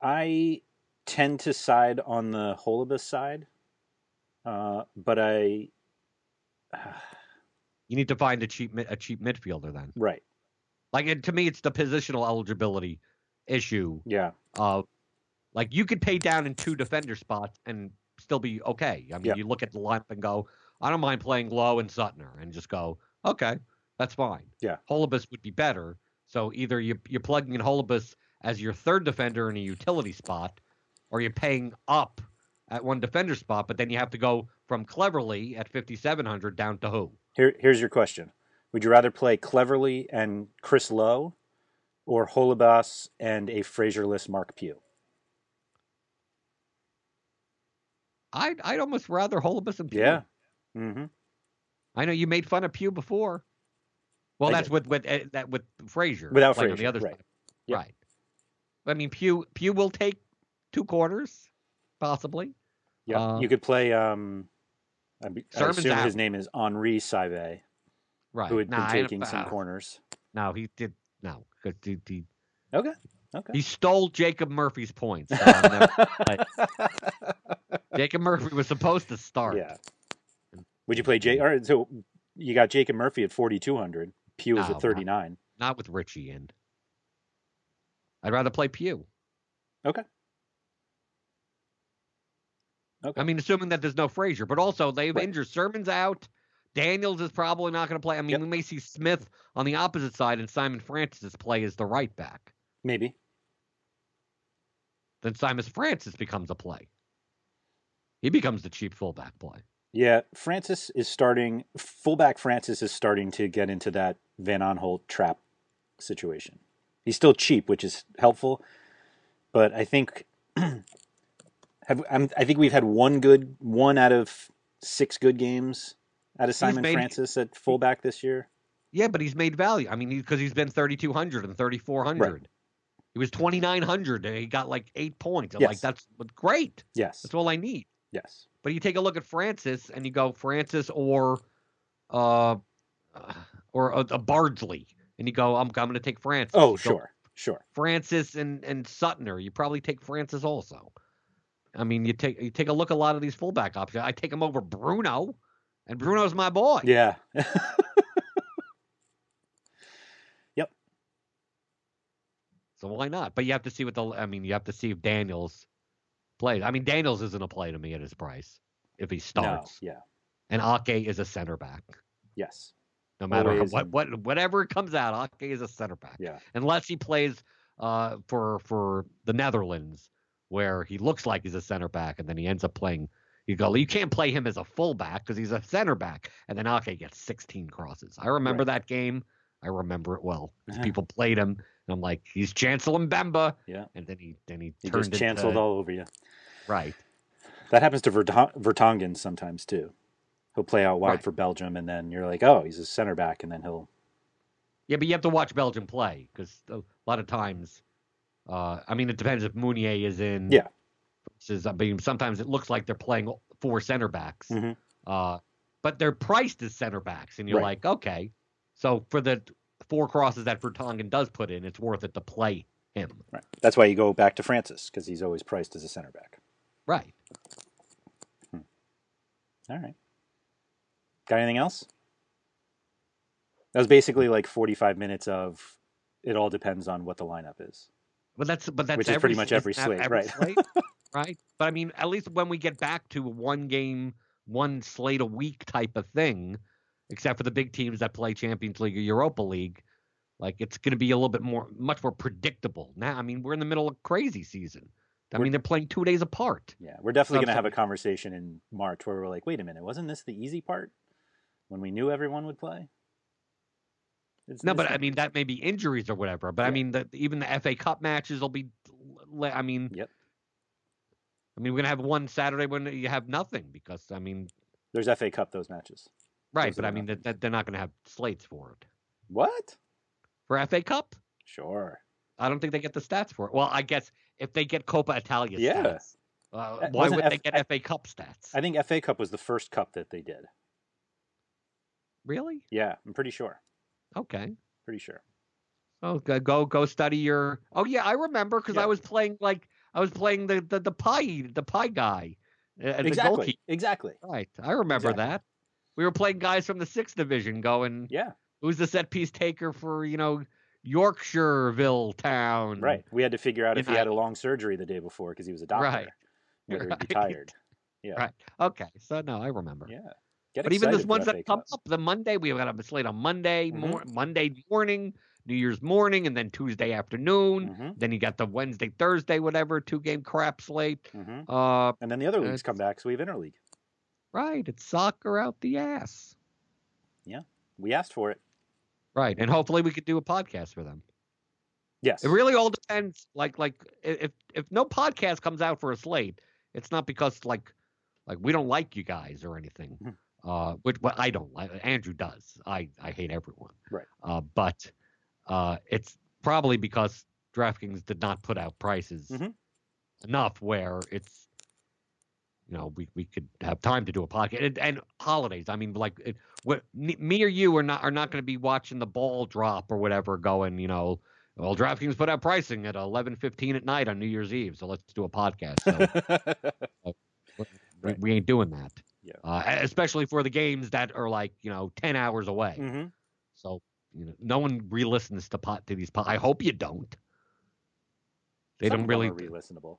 I tend to side on the Holebas side, uh, but I *sighs* You need to find a cheap a cheap midfielder then. right, Like it, to me, it's the positional eligibility issue yeah, Uh, like you could pay down in two defender spots and still be okay. I mean, Yeah. you look at the lineup and go, I don't mind playing Lowe and Suttner, and just go, okay, that's fine. Yeah. Holebas would be better. So either you you're plugging in Holebas as your third defender in a utility spot, or you're paying up at one defender spot, but then you have to go from Cleverley at 5700 down to who? Here, here's your question: Would you rather play Cleverley and Chris Lowe, or Holebas and a Fraserless Marc Pugh? I'd I'd almost rather Holebas and Pugh. Yeah. Mm-hmm. I know you made fun of Pugh before. Well, I that's did. with with uh, that with Fraser. Without playing on the other right. side. Yep. Right. I mean, Pugh Pugh will take two quarters, possibly. Yeah. Uh, you could play. Um, I, be- I assume out. his name is Henri Saivet, Right. who had Nah, been taking some uh, corners. No, he did No, he, he, Okay. Okay. he stole Jacob Murphy's points. never- *laughs* Jacob Murphy was supposed to start. yeah. Would you play Jake? All right, so you got Jacob Murphy at forty two hundred. Pugh is No, at thirty nine. Not with Ritchie in. I'd rather play Pugh. Okay. Okay. I mean, assuming that there's no Fraser, but also they've Right. injured Sermon's out. Daniels is probably not going to play. I mean, Yep. we may see Smith on the opposite side and Simon Francis play as the right back. Maybe. Then Simon Francis becomes a play. He becomes the cheap fullback play. Yeah, Francis is starting. Fullback Francis is starting to get into that Van Aanholt trap situation. He's still cheap, which is helpful, but I think have I'm, I think we've had one good one out of six good games out of Simon made- Francis at fullback this year. Yeah, but he's made value. I mean, because he's been 3,200 and 3,400. He was 2,900 and he got like eight points. I'm like, that's great. Yes, That's all I need. yes, But you take a look at Francis and you go Francis or uh or a, a Bardsley and you go I'm I'm going to take Francis. Oh, go sure, sure. Francis and and Suttner. You probably take Francis also. I mean, you take you take a look at a lot of these fullback options. I take him over Bruno, and Bruno's my boy. Yeah, *laughs* yep. So why not? But you have to see what the I mean, you have to see if Daniels plays. I mean, Daniels isn't a play to me at his price if he no, starts. yeah, And Ake is a center back. yes, No matter Always. what, what whatever comes out, Ake is a center back. yeah, Unless he plays uh, for for the Netherlands, where he looks like he's a center back, and then he ends up playing. You go, you can't play him as a fullback because he's a center back, and then Ake gets 16 crosses. I remember that game. I remember it well. Yeah. People played him, and I'm like, he's Chancellor Mbemba, yeah. and then he then he, He turned just canceled into, all over you. right. That happens to Vertong- Vertonghen sometimes too. He'll play out wide Right. for Belgium, and then you're like, oh, he's a center back, and then he'll. Yeah, but you have to watch Belgium play because a lot of times, uh, I mean, it depends if Meunier is in. Yeah. Versus, I mean, sometimes it looks like they're playing four center backs, Mhm. uh, but they're priced as center backs, and you're Right. like, okay, so for the four crosses that Vertonghen does put in, it's worth it to play him, Right. That's why you go back to Francis because he's always priced as a center back. right? All right. Got anything else? That was basically like 45 minutes of. It all depends on what the lineup is. But that's but that's Which is every, pretty much every slate, right. slate? *laughs* right. But I mean, at least when we get back to one game, one slate a week type of thing, except for the big teams that play Champions League or Europa League, like it's going to be a little bit more, much more predictable. Now, I mean, we're in the middle of crazy season. I We're- mean, they're playing two days apart. Yeah, we're definitely going to have a conversation in March where we're like, wait a minute, wasn't this the easy part when we knew everyone would play? It's, No, but I mean that may be injuries or whatever. But I mean, the, even the FA Cup matches will be. I mean, Yep. I mean, we're gonna have one Saturday when you have nothing because I mean, there's FA Cup those matches. right? Those But I mean, that, that they're not gonna have slates for it What? for FA Cup. Sure. I don't think they get the stats for it. Well, I guess if they get Coppa Italia Yeah. stats, uh, Uh, why would F- they get I- FA Cup stats? I think FA Cup was the first cup that they did. really? Yeah, I'm pretty sure. Okay. Pretty sure. Oh, go go go study your. Oh yeah, I remember because Yeah. I was playing like I was playing the the the pie the pie guy. uh, exactly. Exactly. Right. I remember Exactly. that. We were playing guys from the sixth division going, Yeah. who's the set piece taker for, you know, Yorkshireville town? Right. We had to figure out if he had a long surgery the day before because he was a doctor. Right. Whether he'd *laughs* be tired. Yeah. Right. Okay. So no, I remember. Yeah. Get But even those ones that come up, the Monday, we got a slate on Monday, Mhm. mor- Monday morning, New Year's morning, and then Tuesday afternoon. Mhm, Then you got the Wednesday, Thursday, whatever, two game crap slate. mhm. Uh, And then the other leagues come back, so we have interleague. right. It's soccer out the ass. Yeah. We asked for it. Right. And hopefully we could do a podcast for them. Yes. It really all depends. Like, like if if no podcast comes out for a slate, it's not because like Like we don't like you guys or anything. Uh, which well, I don't like. Andrew does. I I hate everyone. Right. Uh, but uh, it's probably because DraftKings did not put out prices Mhm. enough where it's you know we, we could have time to do a podcast and, and holidays. I mean, like it, what me or you are not are not going to be watching the ball drop or whatever, going you know. Well, DraftKings put out pricing at eleven fifteen at night on New Year's Eve, so let's do a podcast. So *laughs* we, we ain't doing that. Yeah. Uh, especially for the games that are like you know ten hours away. hmm So you know, no one re-listens to pot to these. Po- I hope you don't. They Some don't really. are re-listenable.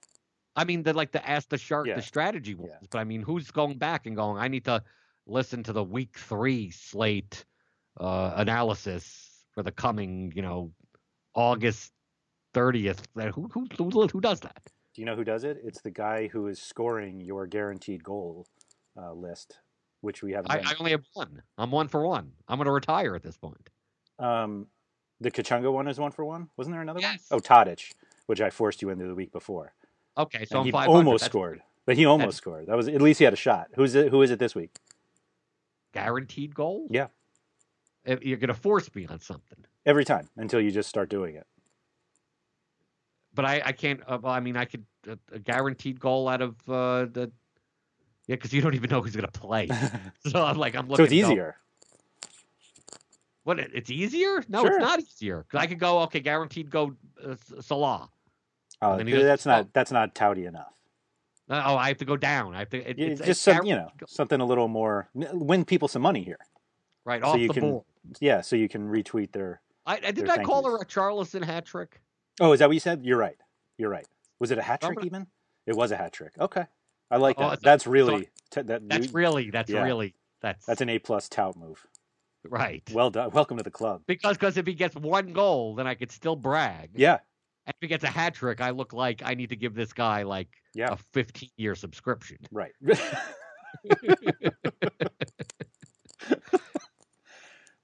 I mean, the like the ask the shark Yeah. the strategy ones, Yeah. but I mean, who's going back and going? I need to listen to the week three slate uh, analysis for the coming, you know, August thirtieth. Who who who who does that? Do you know who does it? It's the guy who is scoring your guaranteed goal uh, list, which we haven't. I. I only have one. I'm one for one. I'm going to retire at this point. Um, the Kachunga one is one for one. Wasn't there another Yes. one? Oh, Tadic, which I forced you into the week before. Okay, so he 500. almost That's scored, but he almost scored. That was at least he had a shot. Who's it? Who is it this week? guaranteed goal. Yeah. If You're going to force me on something. Every time until you just start doing it. but I, I can't. Uh, well, I mean, I could uh, a guaranteed goal out of uh, the yeah, because you don't even know who's gonna play. *laughs* so I'm like, I'm looking. so it's to go, easier. What? It's easier? No, Sure. it's not easier. 'Cause I could go. Okay, guaranteed go uh, Salah. Oh, that's "Oh." not that's not touty enough. Uh, Oh, I have to go down. I have to. It, it's, just it's some, you know something a little more win people some money here. right so off you the can- board. Yeah, so you can retweet their. I, I did I call yous. her a Richarlison hat trick? Oh, is that what you said? You're right. You're right. Was it a hat trick even? It was a hat trick. Okay, I like Oh, that. a- That's so- really t- that. That's really. That's yeah. really. That's that's an A plus tout move. right. Well done. Welcome to the club. because because if he gets one goal, then I could still brag. Yeah, And if he gets a hat trick, I look like I need to give this guy like yeah, a 15 year subscription. right. *laughs* *laughs*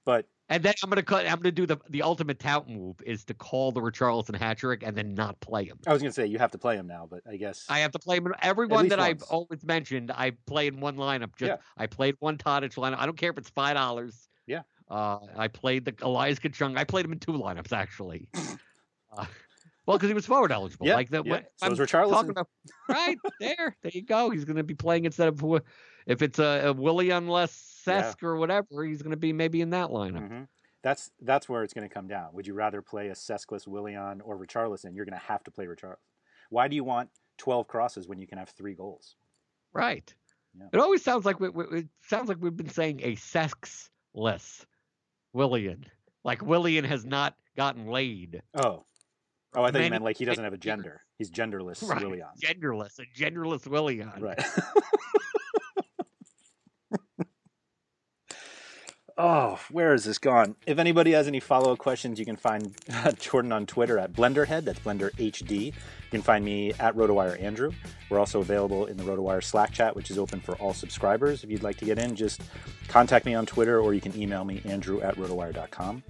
but And then I'm gonna cut. I'm gonna do the the ultimate tout move is to call the Richarlison hat trick and then not play him. I was gonna say you have to play him now, but I guess I have to play him. Everyone that I've always mentioned, I play in one lineup. Just Yeah. I played one Tadic lineup. I don't care if it's five dollars. Yeah. Uh, I played the Elias Kachunga. I played him in two lineups actually. *laughs* uh, well, because he was forward eligible. Yeah, like the yeah. what So I'm Richarlison. about. Right there, there you go. He's going to be playing instead of if it's a, a Willian less Yeah. Or whatever. He's going to be maybe in that lineup. hmm that's that's where it's going to come down. Would you rather play a Cescless Willian or Richarlison? You're going to have to play Richarlison. Why do you want 12 crosses when you can have three goals? Right. Yeah. It always sounds like we, we, it sounds like we've been saying a sexless Willian. Like Willian has not gotten laid. Oh, oh, I thought you meant like he doesn't have a gender. He's genderless Right. Willian. Genderless, a genderless Willian. Right. *laughs* oh, where has this gone? If anybody has any follow up questions, you can find Jordan on Twitter at Blenderhead. That's Blender HD. You can find me at RotoWire Andrew. We're also available in the RotoWire Slack chat, which is open for all subscribers. If you'd like to get in, just contact me on Twitter or you can email me, andrew at rotowire.com.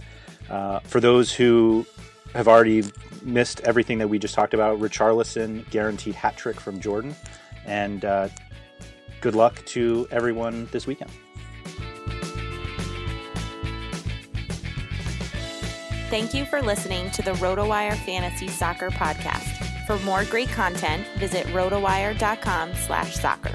Uh, for those who have already missed everything that we just talked about, Richarlison guaranteed hat trick from Jordan. And uh, good luck to everyone this weekend. Thank you for listening to the RotoWire Fantasy Soccer Podcast. For more great content, visit rotowire.com slash soccer.